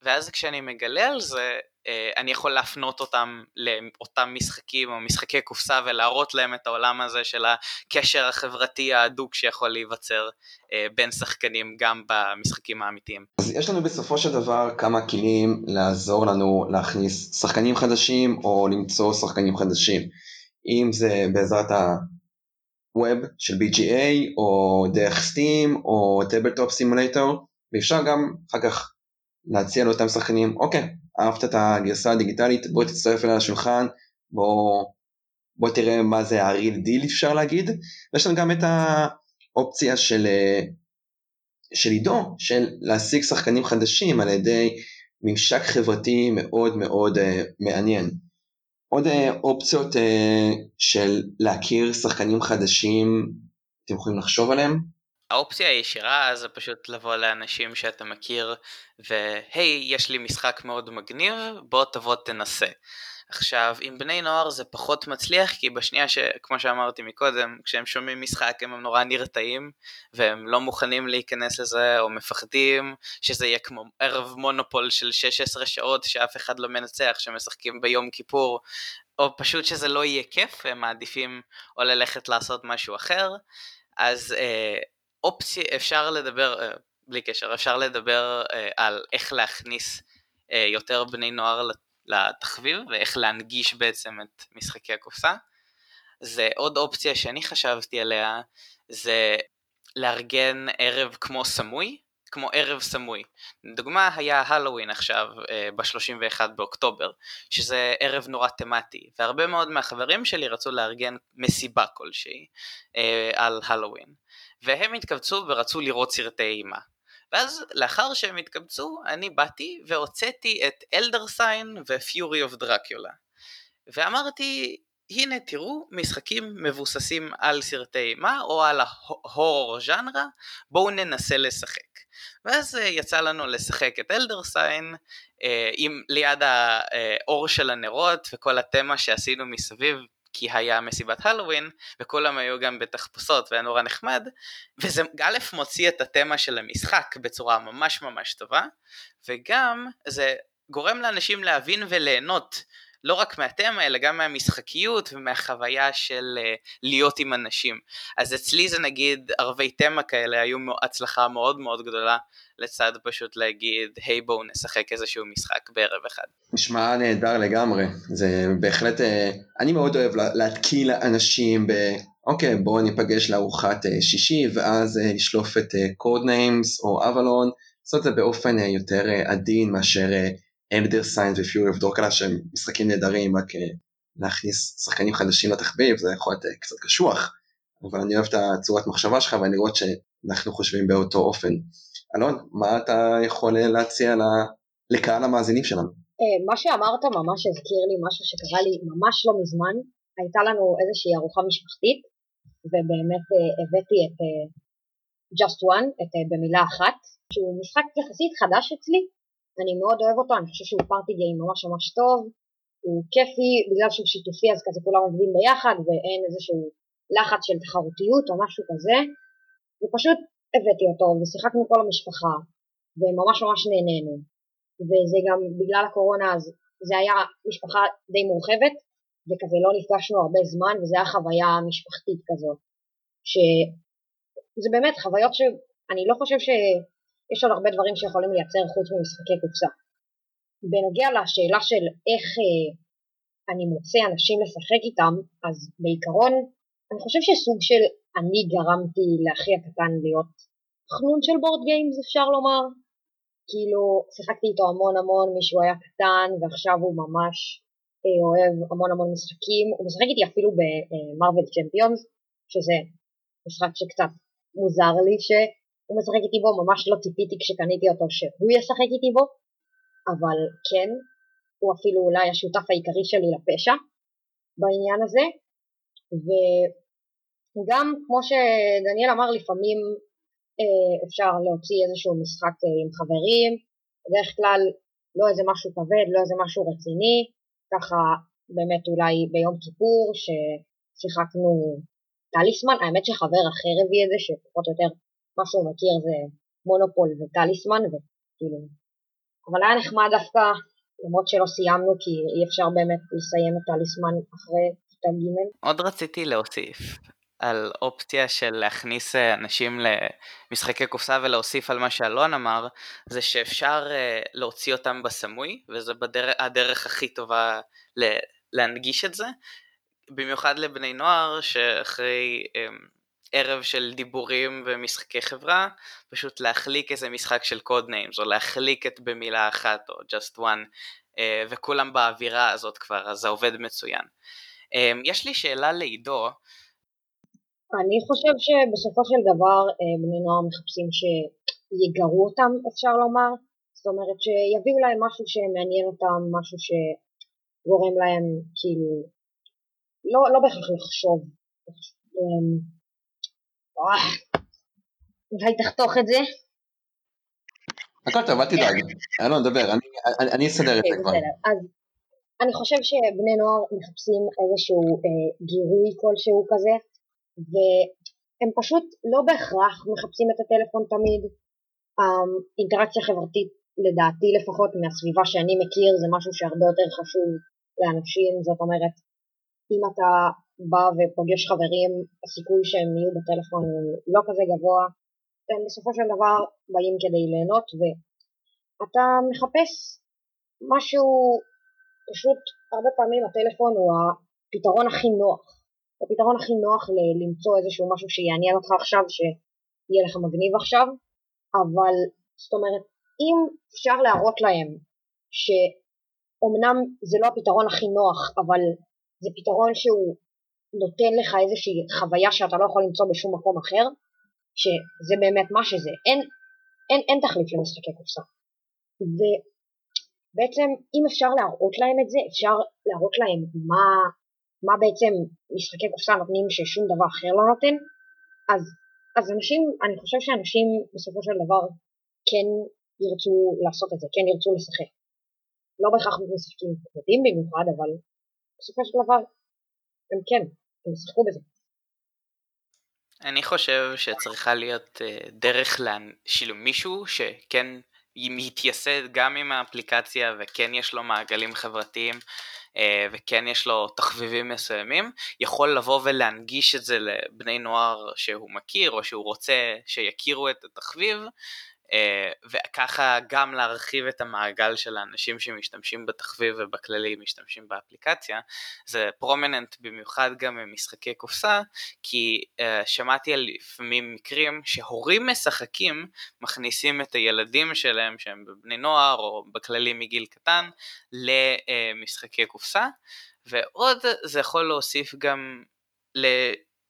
ואז כשאני מגלה על זה, אה, אני יכול להפנות אותם לאותם משחקים או משחקי קופסה ולהראות להם את העולם הזה של הקשר החברתי ההדוק שיכול להיווצר אה, בין שחקנים גם במשחקים האמיתיים. אז יש לנו בסופו של דבר כמה כלים לעזור לנו להכניס שחקנים חדשים או למצוא שחקנים חדשים. אם זה בעזרת ה web של BGA או דרך Steam או Tabletop Simulator ואפשר גם אחר כך להציע לאותם שחקנים, אוקיי, אהבת את הגרסה הדיגיטלית, בוא תצטרף אליה לשולחן, בוא, בוא תראה מה זה ה real deal אפשר להגיד, ויש לנו גם את האופציה של, של עידו, של להשיג שחקנים חדשים על ידי ממשק חברתי מאוד מאוד uh, מעניין. עוד uh, אופציות uh, של להכיר שחקנים חדשים, אתם יכולים לחשוב עליהם? האופציה הישירה זה פשוט לבוא לאנשים שאתה מכיר והי יש לי משחק מאוד מגניב בוא תבוא תנסה. עכשיו עם בני נוער זה פחות מצליח כי בשנייה שכמו שאמרתי מקודם כשהם שומעים משחק הם נורא נרתעים והם לא מוכנים להיכנס לזה או מפחדים שזה יהיה כמו ערב מונופול של 16 שעות שאף אחד לא מנצח שמשחקים ביום כיפור או פשוט שזה לא יהיה כיף הם מעדיפים או ללכת לעשות משהו אחר אז אה, אופציה, אפשר לדבר, אה, בלי קשר, אפשר לדבר אה, על איך להכניס אה, יותר בני נוער לתחביב ואיך להנגיש בעצם את משחקי הקופסה. זה עוד אופציה שאני חשבתי עליה, זה לארגן ערב כמו סמוי, כמו ערב סמוי. דוגמה היה הלואוין עכשיו ב-31 באוקטובר, שזה ערב נורא תמטי, והרבה מאוד מהחברים שלי רצו לארגן מסיבה כלשהי על הלואוין. והם התקבצו ורצו לראות סרטי אימה. ואז לאחר שהם התקבצו, אני באתי והוצאתי את אלדר סיין ופיורי אוף דרקיולה. ואמרתי, הנה תראו משחקים מבוססים על סרטי אימה או על ההורור ז'אנרה, בואו ננסה לשחק. ואז אה, יצא לנו לשחק את אלדר סיין עם ליד האור של הנרות וכל התמה שעשינו מסביב כי היה מסיבת הלואוין וכולם היו גם בתחפושות והיה נורא נחמד וזה א' מוציא את התמה של המשחק בצורה ממש ממש טובה וגם זה גורם לאנשים להבין וליהנות לא רק מהתמה אלא גם מהמשחקיות ומהחוויה של uh, להיות עם אנשים. אז אצלי זה נגיד ערבי תמה כאלה היו הצלחה מאוד מאוד גדולה לצד פשוט להגיד היי, hey, בואו נשחק איזשהו משחק בערב אחד. נשמע נהדר לגמרי, זה בהחלט, uh, אני מאוד אוהב להתקיל אנשים ב... אוקיי בואו ניפגש לארוחת uh, שישי ואז לשלוף את Codenames או אבלון, לעשות את זה באופן יותר עדין מאשר Elder Signs ו Fury of Dracula שהם משחקים נהדרים, רק אה, להכניס שחקנים חדשים לתחביב זה יכול להיות אה, קצת קשוח, אבל אני אוהב את הצורת מחשבה שלך ואני רואה שאנחנו חושבים באותו אופן. אלון, מה אתה יכול אה, להציע לקהל המאזינים שלנו? מה שאמרת ממש הזכיר לי משהו שקרה לי ממש לא מזמן, הייתה לנו איזושהי ארוחה משפחתית ובאמת הבאתי את Just One, את במילה אחת, שהוא משחק יחסית חדש אצלי, אני מאוד אוהב אותו, אני חושב שהוא פארטי גיים ממש ממש טוב, הוא כיפי, בגלל שהוא שיתופי אז כזה כולם עובדים ביחד ואין איזשהו לחץ של תחרותיות או משהו כזה, ופשוט הבאתי אותו ושיחקנו כל המשפחה וממש ממש נהנינו, וזה גם בגלל הקורונה אז זה היה משפחה די מורחבת וכזה לא נפגשנו הרבה זמן וזה היה חוויה משפחתית כזאת, שזה באמת חוויות שאני לא חושב ש... יש עוד הרבה דברים שיכולים לייצר חוץ ממשחקי קופסה. בנוגע לשאלה של איך אה, אני מוצא אנשים לשחק איתם, אז בעיקרון אני חושב שסוג של אני גרמתי לאחי הקטן להיות חנון של בורד גיימס אפשר לומר. כאילו שיחקתי איתו המון המון משהוא היה קטן ועכשיו הוא ממש אה, אוהב המון המון משחקים, הוא משחק איתי אפילו במרוויל צ'מפיונס, שזה משחק שקצת מוזר לי ש... הוא משחק איתי בו, ממש לא ציפיתי כשקניתי אותו שהוא ישחק איתי בו, אבל כן, הוא אפילו אולי השותף העיקרי שלי לפשע בעניין הזה, וגם כמו שדניאל אמר, לפעמים אה, אפשר להוציא איזשהו משחק אה, עם חברים, בדרך כלל לא איזה משהו כבד, לא איזה משהו רציני, ככה באמת אולי ביום כיפור ששיחקנו טליסמן, האמת שחבר אחר הביא את זה שפחות או יותר מה שהוא מכיר זה מונופול וטליסמן, וכאילו... אבל היה נחמד דווקא, למרות שלא סיימנו, כי אי אפשר באמת לסיים את טליסמן אחרי כיתה ג'. עוד רציתי להוסיף על אופציה של להכניס אה, אנשים למשחקי קופסה ולהוסיף על מה שאלון אמר, זה שאפשר אה, להוציא אותם בסמוי, וזו בדרך, הדרך הכי טובה להנגיש את זה, במיוחד לבני נוער שאחרי אמ, ערב של דיבורים ומשחקי חברה, פשוט להחליק איזה משחק של Codenames, או להחליק את במילה אחת, או Just One, אה, וכולם באווירה הזאת כבר, אז זה עובד מצוין. אה, יש לי שאלה לעידו. אני חושב שבסופו של דבר אה, בני נוער מחפשים שיגרו אותם, אפשר לומר. זאת אומרת שיביאו להם משהו שמעניין אותם, משהו שגורם להם כאילו, לא, לא בהכרח לחשוב. אולי תחתוך את זה. הכל טוב, אל תדאג. אלון, דבר, אני אסדר את זה כבר. אז אני חושב שבני נוער מחפשים איזשהו אה, גירוי כלשהו כזה, והם פשוט לא בהכרח מחפשים את הטלפון תמיד. האינטראקציה חברתית, לדעתי לפחות, מהסביבה שאני מכיר, זה משהו שהרבה יותר חשוב לאנשים, זאת אומרת, אם אתה בא ופוגש חברים, הסיכוי שהם יהיו בטלפון הוא לא כזה גבוה, הם בסופו של דבר באים כדי ליהנות ואתה מחפש משהו, פשוט הרבה פעמים הטלפון הוא הפתרון הכי נוח, הפתרון הכי נוח ל- למצוא איזשהו משהו שיעניין אותך עכשיו, שיהיה לך מגניב עכשיו, אבל זאת אומרת, אם אפשר להראות להם שאומנם זה לא הפתרון הכי נוח, אבל זה פתרון שהוא נותן לך איזושהי חוויה שאתה לא יכול למצוא בשום מקום אחר, שזה באמת מה שזה, אין, אין, אין תחליף למשחקי קופסה. ובעצם אם אפשר להראות להם את זה, אפשר להראות להם מה, מה בעצם משחקי קופסה נותנים ששום דבר אחר לא נותן, אז, אז אנשים, אני חושב שאנשים בסופו של דבר כן ירצו לעשות את זה, כן ירצו לשחק. לא בהכרח משחקים כבדים במיוחד, אבל בסופו של דבר הם כן, הם ישחקו בזה. אני חושב שצריכה להיות uh, דרך של מישהו שכן מתייסד גם עם האפליקציה וכן יש לו מעגלים חברתיים אה, וכן יש לו תחביבים מסוימים, יכול לבוא ולהנגיש את זה לבני נוער שהוא מכיר או שהוא רוצה שיכירו את התחביב אה, וככה גם להרחיב את המעגל של האנשים שמשתמשים בתחביב ובכללי משתמשים באפליקציה. זה פרומיננט במיוחד גם במשחקי קופסה, כי uh, שמעתי על לפעמים מקרים שהורים משחקים מכניסים את הילדים שלהם שהם בבני נוער או בכללי מגיל קטן למשחקי קופסה, ועוד זה יכול להוסיף גם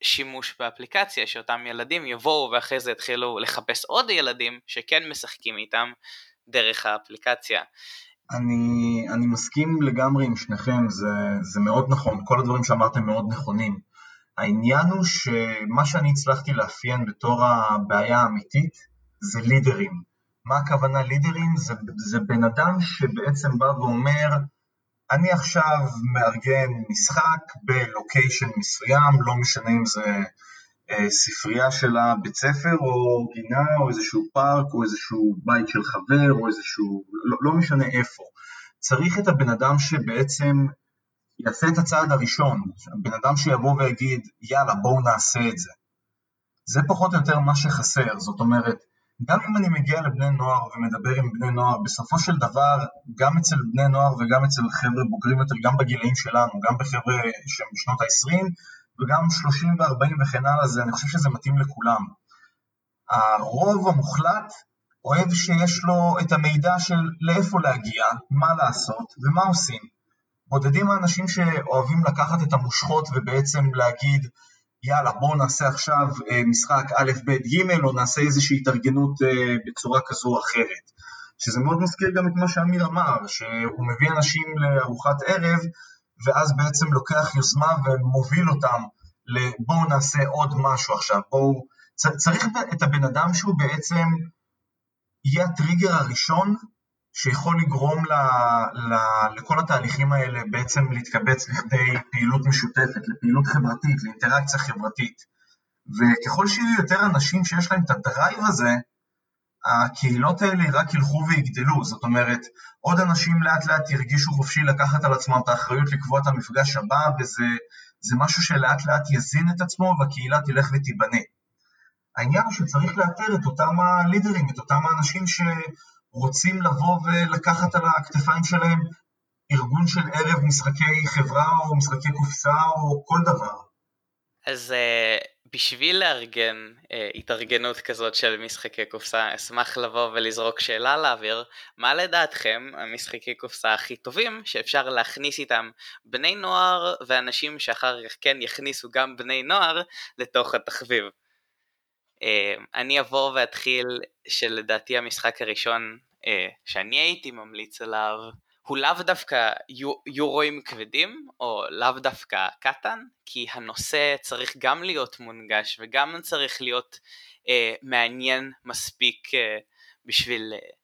שימוש באפליקציה, שאותם ילדים יבואו ואחרי זה יתחילו לחפש עוד ילדים שכן משחקים איתם דרך האפליקציה. אני, אני מסכים לגמרי עם שניכם, זה, זה מאוד נכון, כל הדברים שאמרתם מאוד נכונים. העניין הוא שמה שאני הצלחתי לאפיין בתור הבעיה האמיתית זה לידרים. מה הכוונה לידרים? זה, זה בן אדם שבעצם בא ואומר, אני עכשיו מארגן משחק בלוקיישן מסוים, לא משנה אם זה אה, ספרייה של הבית ספר או גינה או איזשהו פארק או איזשהו בית של חבר או איזשהו, לא, לא משנה איפה. צריך את הבן אדם שבעצם יעשה את הצעד הראשון, הבן אדם שיבוא ויגיד יאללה בואו נעשה את זה. זה פחות או יותר מה שחסר, זאת אומרת גם אם אני מגיע לבני נוער ומדבר עם בני נוער, בסופו של דבר, גם אצל בני נוער וגם אצל חבר'ה בוגרים יותר, גם בגילאים שלנו, גם בחבר'ה שהם בשנות ה-20 וגם 30 ו-40 וכן הלאה, זה, אני חושב שזה מתאים לכולם. הרוב המוחלט אוהב שיש לו את המידע של לאיפה להגיע, מה לעשות ומה עושים. בודדים האנשים שאוהבים לקחת את המושכות ובעצם להגיד, יאללה בואו נעשה עכשיו אה, משחק א', ב', ג', או נעשה איזושהי התארגנות אה, בצורה כזו או אחרת. שזה מאוד מזכיר גם את מה שאמיר אמר, שהוא מביא אנשים לארוחת ערב, ואז בעצם לוקח יוזמה ומוביל אותם לבואו נעשה עוד משהו עכשיו, בואו... צריך את הבן אדם שהוא בעצם יהיה הטריגר הראשון שיכול לגרום ל, ל, לכל התהליכים האלה בעצם להתקבץ לכדי פעילות משותפת, לפעילות חברתית, לאינטראקציה חברתית. וככל שיהיו יותר אנשים שיש להם את הדרייב הזה, הקהילות האלה רק ילכו ויגדלו, זאת אומרת, עוד אנשים לאט לאט ירגישו חופשי לקחת על עצמם את האחריות לקבוע את המפגש הבא, וזה משהו שלאט לאט יזין את עצמו והקהילה תלך ותיבנה. העניין הוא שצריך לאתר את אותם הלידרים, את אותם האנשים ש... רוצים לבוא ולקחת על הכתפיים שלהם ארגון של ערב משחקי חברה או משחקי קופסה או כל דבר. אז uh, בשביל לארגן uh, התארגנות כזאת של משחקי קופסה, אשמח לבוא ולזרוק שאלה לאוויר, מה לדעתכם המשחקי קופסה הכי טובים שאפשר להכניס איתם בני נוער ואנשים שאחר כך כן יכניסו גם בני נוער לתוך התחביב? Uh, אני אבוא ואתחיל שלדעתי המשחק הראשון uh, שאני הייתי ממליץ עליו הוא לאו דווקא יורואים כבדים או לאו דווקא קטן כי הנושא צריך גם להיות מונגש וגם צריך להיות uh, מעניין מספיק uh, בשביל uh,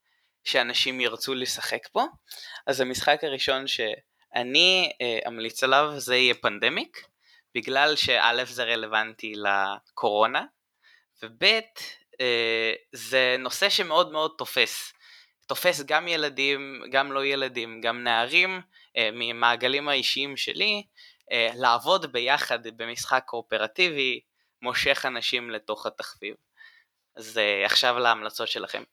שאנשים ירצו לשחק פה אז המשחק הראשון שאני uh, אמליץ עליו זה יהיה פנדמיק בגלל שא' זה רלוונטי לקורונה וב' אה, זה נושא שמאוד מאוד תופס. תופס גם ילדים, גם לא ילדים, גם נערים אה, ממעגלים האישיים שלי, אה, לעבוד ביחד במשחק קואופרטיבי מושך אנשים לתוך התחביב. אז עכשיו להמלצות שלכם.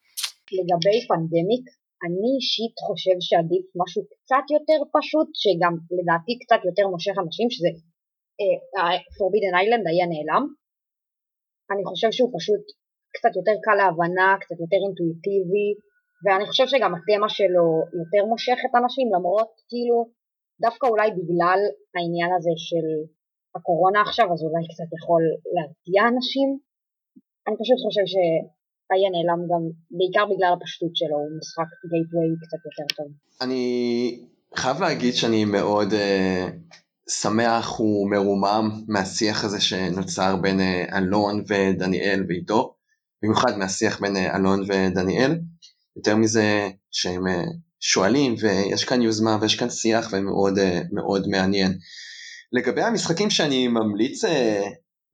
לגבי פנדמיק, אני אישית חושב שעדיף משהו קצת יותר פשוט, שגם לדעתי קצת יותר מושך אנשים, שזה uh, Forbidden Island היה נעלם, אני חושב שהוא פשוט קצת יותר קל להבנה, קצת יותר אינטואיטיבי, ואני חושב שגם התמה שלו יותר מושכת אנשים, למרות כאילו, דווקא אולי בגלל העניין הזה של הקורונה עכשיו, אז אולי קצת יכול להרתיע אנשים. אני פשוט חושב שהיה נעלם גם, בעיקר בגלל הפשטות שלו, הוא משחק גייטווי קצת יותר טוב. אני חייב להגיד שאני מאוד uh, שמח ומרומם מהשיח הזה שנוצר בין אה, אלון ודניאל ועידו, במיוחד מהשיח בין אה, אלון ודניאל. יותר מזה שהם אה, שואלים ויש כאן יוזמה ויש כאן שיח ומאוד מאוד מעניין. לגבי המשחקים שאני ממליץ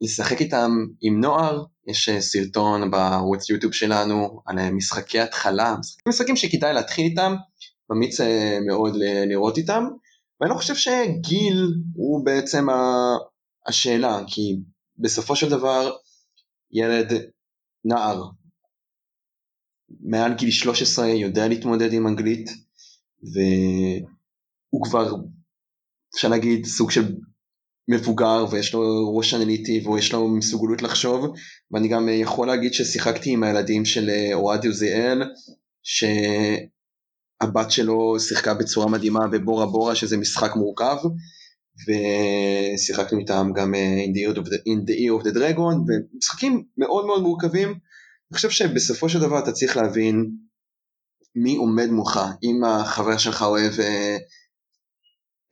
לשחק איתם עם נוער, יש סרטון בערוץ יוטיוב שלנו על משחקי התחלה, משחקים שכדאי להתחיל איתם, ממליץ מאוד לראות איתם. ואני לא חושב שגיל הוא בעצם השאלה, כי בסופו של דבר ילד נער. מעל גיל 13 יודע להתמודד עם אנגלית והוא כבר אפשר להגיד סוג של מבוגר ויש לו ראש אנליטי ויש לו מסוגלות לחשוב ואני גם יכול להגיד ששיחקתי עם הילדים של אוהד יוזיאל הבת שלו שיחקה בצורה מדהימה בבורה בורה שזה משחק מורכב ושיחקנו איתם גם אה, in the, the, in the Ear of the Dragon ומשחקים מאוד מאוד מורכבים. אני חושב שבסופו של דבר אתה צריך להבין מי עומד מולך, אם החבר שלך אוהב אה,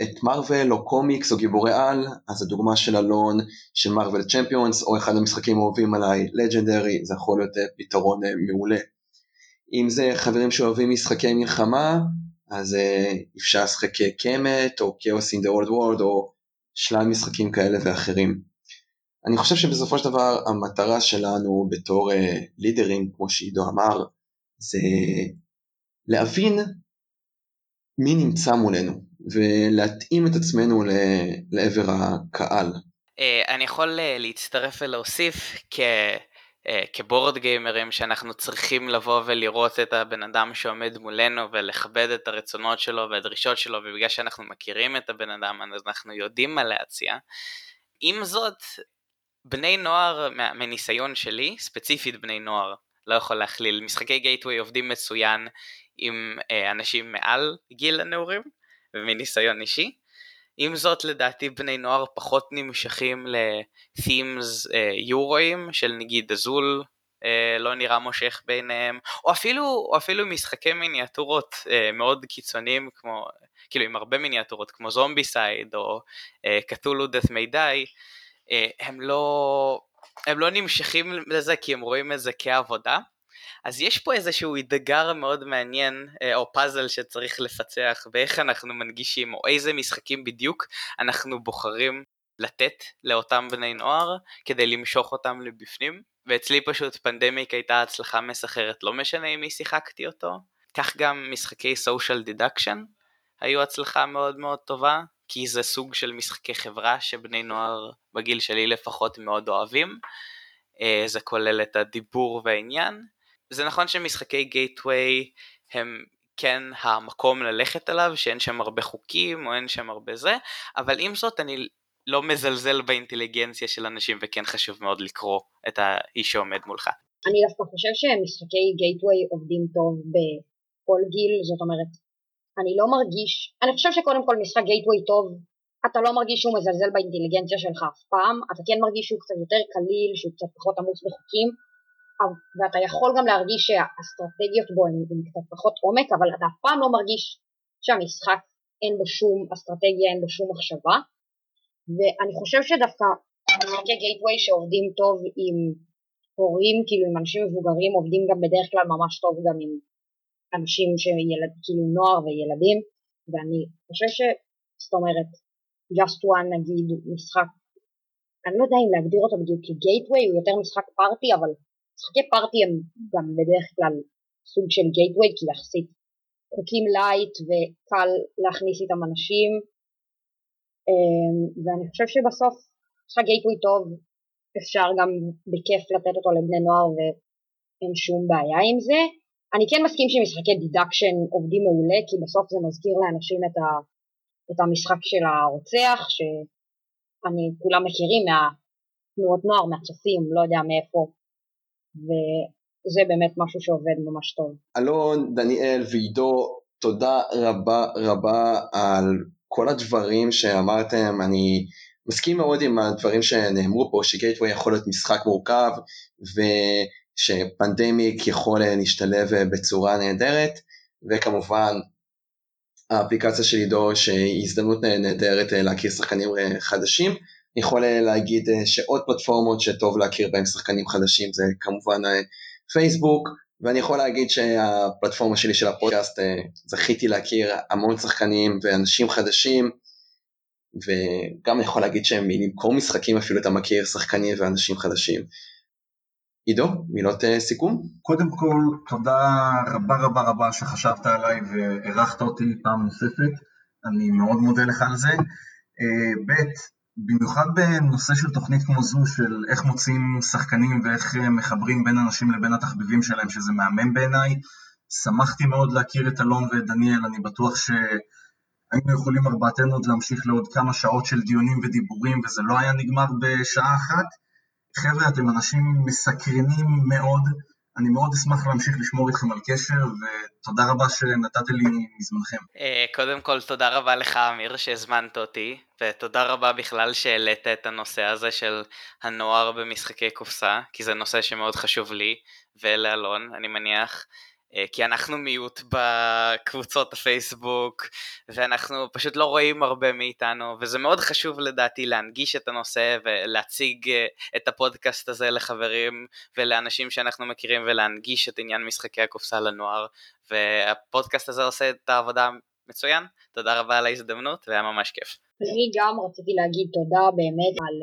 את מארוול או קומיקס או גיבורי על, אז הדוגמה של אלון של מארוול צ'מפיונס או אחד המשחקים האהובים עליי, לג'נדרי, זה יכול להיות אה, פתרון מעולה. אם זה חברים שאוהבים משחקי מלחמה, אז uh, אפשר לשחק קמט או כאוס אין דה אולד וורד או שלל משחקים כאלה ואחרים. אני חושב שבסופו של דבר המטרה שלנו בתור uh, לידרים, כמו שעידו אמר, זה להבין מי נמצא מולנו ולהתאים את עצמנו לעבר הקהל. Uh, אני יכול להצטרף ולהוסיף כ... אה, כבורד גיימרים שאנחנו צריכים לבוא ולראות את הבן אדם שעומד מולנו ולכבד את הרצונות שלו והדרישות שלו ובגלל שאנחנו מכירים את הבן אדם אז אנחנו יודעים מה להציע. עם זאת, בני נוער מניסיון שלי, ספציפית בני נוער, לא יכול להכליל, משחקי גייטווי עובדים מצוין עם אה, אנשים מעל גיל הנעורים ומניסיון אישי. עם זאת לדעתי בני נוער פחות נמשכים ל-themes אה, יורואים של נגיד אזול אה, לא נראה מושך ביניהם או אפילו, או אפילו משחקי מיניאטורות אה, מאוד קיצוניים כמו כאילו עם הרבה מיניאטורות כמו זומבי סייד או קתולו דף מידי הם לא הם לא נמשכים לזה כי הם רואים את זה כעבודה אז יש פה איזשהו אתגר מאוד מעניין, אה, או פאזל שצריך לפצח באיך אנחנו מנגישים, או איזה משחקים בדיוק אנחנו בוחרים לתת לאותם בני נוער כדי למשוך אותם לבפנים. ואצלי פשוט Pandemic הייתה הצלחה מסחררת, לא משנה עם מי שיחקתי אותו. כך גם משחקי social deduction היו הצלחה מאוד מאוד טובה, כי זה סוג של משחקי חברה שבני נוער בגיל שלי לפחות מאוד אוהבים. אה, זה כולל את הדיבור והעניין, זה נכון שמשחקי גייטווי הם כן המקום ללכת אליו, שאין שם הרבה חוקים או אין שם הרבה זה, אבל עם זאת אני לא מזלזל באינטליגנציה של אנשים וכן חשוב מאוד לקרוא את האיש שעומד מולך. אני דווקא חושב שמשחקי גייטווי עובדים טוב בכל גיל, זאת אומרת, אני לא מרגיש, אני חושב שקודם כל משחק גייטווי טוב, אתה לא מרגיש שהוא מזלזל באינטליגנציה שלך אף פעם, אתה כן מרגיש שהוא קצת יותר קליל, שהוא קצת פחות עמוס בחוקים, ואתה יכול גם להרגיש שהאסטרטגיות בו הן קצת פחות עומק, אבל אתה אף פעם לא מרגיש שהמשחק אין בו שום אסטרטגיה, אין בו שום מחשבה, ואני חושב שדווקא משחקי גייטווי שעובדים טוב עם הורים, כאילו עם אנשים מבוגרים, עובדים גם בדרך כלל ממש טוב גם עם אנשים שילד, כאילו נוער וילדים, ואני חושב ש... זאת אומרת, Just One נגיד משחק, אני לא יודע אם להגדיר אותו בדיוק כ gateway, הוא יותר משחק party, אבל משחקי party הם גם בדרך כלל סוג של gateway כי יחסית חוקים light וקל להכניס איתם אנשים אמ, ואני חושב שבסוף משחק gateway טוב אפשר גם בכיף לתת אותו לבני נוער ואין שום בעיה עם זה. אני כן מסכים שמשחקי דידקשן עובדים מעולה כי בסוף זה מזכיר לאנשים את, ה, את המשחק של הרוצח שאני כולם מכירים מהתנועות נוער, מהצופים, לא יודע מאיפה וזה באמת משהו שעובד ממש טוב. אלון, דניאל ועידו, תודה רבה רבה על כל הדברים שאמרתם, אני מסכים מאוד עם הדברים שנאמרו פה, שגייטווי יכול להיות משחק מורכב ושפנדמיק יכול להשתלב בצורה נהדרת, וכמובן האפליקציה של עידו שהיא הזדמנות נהדרת להכיר שחקנים חדשים. אני יכול להגיד שעוד פלטפורמות שטוב להכיר בהם שחקנים חדשים זה כמובן פייסבוק, ואני יכול להגיד שהפלטפורמה שלי של הפודקאסט, זכיתי להכיר המון שחקנים ואנשים חדשים, וגם אני יכול להגיד שמלמכור משחקים אפילו אתה מכיר שחקנים ואנשים חדשים. עידו, מילות סיכום? קודם כל, תודה רבה רבה רבה שחשבת עליי ואירחת אותי פעם נוספת, אני מאוד מודה לך על זה. ב', במיוחד בנושא של תוכנית כמו זו, של איך מוצאים שחקנים ואיך מחברים בין אנשים לבין התחביבים שלהם, שזה מהמם בעיניי. שמחתי מאוד להכיר את אלון ואת דניאל, אני בטוח שהיינו יכולים ארבעתנו עוד להמשיך לעוד כמה שעות של דיונים ודיבורים, וזה לא היה נגמר בשעה אחת. חבר'ה, אתם אנשים מסקרנים מאוד, אני מאוד אשמח להמשיך לשמור איתכם על קשר, ותודה רבה שנתתם לי מזמנכם. קודם כל, תודה רבה לך, אמיר, שהזמנת אותי, ותודה רבה בכלל שהעלית את הנושא הזה של הנוער במשחקי קופסה, כי זה נושא שמאוד חשוב לי, ולאלון, אני מניח. כי אנחנו מיעוט בקבוצות הפייסבוק ואנחנו פשוט לא רואים הרבה מאיתנו וזה מאוד חשוב לדעתי להנגיש את הנושא ולהציג את הפודקאסט הזה לחברים ולאנשים שאנחנו מכירים ולהנגיש את עניין משחקי הקופסה לנוער. והפודקאסט הזה עושה את העבודה מצוין, תודה רבה על ההזדמנות והיה ממש כיף. אני גם רציתי להגיד תודה באמת על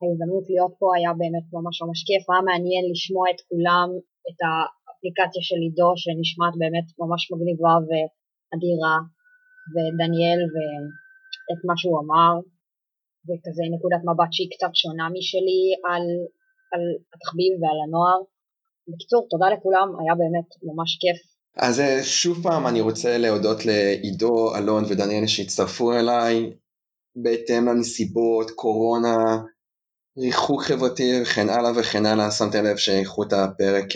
ההזדמנות להיות פה, היה באמת ממש ממש כיף, היה מעניין לשמוע את כולם, את ה... אפליקציה של עידו שנשמעת באמת ממש מגניבה ואדירה, ודניאל ואת מה שהוא אמר, וכזה נקודת מבט שהיא קצת שונה משלי על, על התחביב ועל הנוער. בקיצור, תודה לכולם, היה באמת ממש כיף. אז שוב פעם אני רוצה להודות לעידו, אלון ודניאל שהצטרפו אליי, בהתאם לנסיבות, קורונה, ריחוק חברתי וכן הלאה וכן הלאה, שמתם לב שאיכות הפרק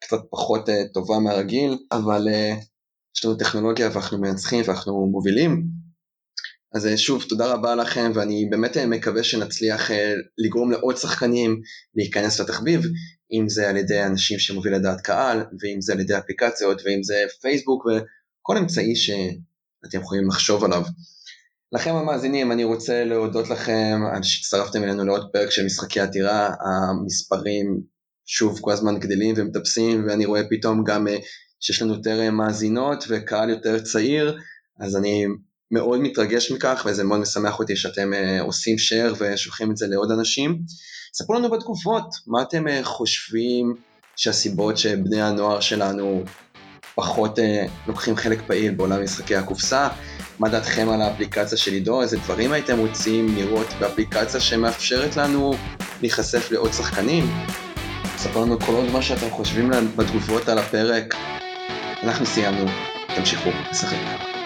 קצת פחות uh, טובה מהרגיל, אבל uh, יש לנו טכנולוגיה ואנחנו מנצחים ואנחנו מובילים. אז uh, שוב, תודה רבה לכם, ואני באמת מקווה שנצליח לגרום לעוד שחקנים להיכנס לתחביב, אם זה על ידי אנשים שמוביל לדעת קהל, ואם זה על ידי אפליקציות, ואם זה פייסבוק, וכל אמצעי שאתם יכולים לחשוב עליו. לכם המאזינים, אני רוצה להודות לכם על שהצטרפתם אלינו לעוד פרק של משחקי עתירה, המספרים שוב כל הזמן גדלים ומטפסים ואני רואה פתאום גם אה, שיש לנו יותר אה, מאזינות וקהל יותר צעיר אז אני מאוד מתרגש מכך וזה מאוד משמח אותי שאתם אה, עושים share ושולחים את זה לעוד אנשים. ספרו לנו בתגובות מה אתם חושבים שהסיבות שבני הנוער שלנו פחות לוקחים חלק פעיל בעולם משחקי הקופסה, מה דעתכם על האפליקציה של עידו, איזה דברים הייתם רוצים לראות באפליקציה שמאפשרת לנו להיחשף לעוד שחקנים, ספר לנו כל עוד מה שאתם חושבים בתגובות על הפרק. אנחנו סיימנו, תמשיכו לשחק.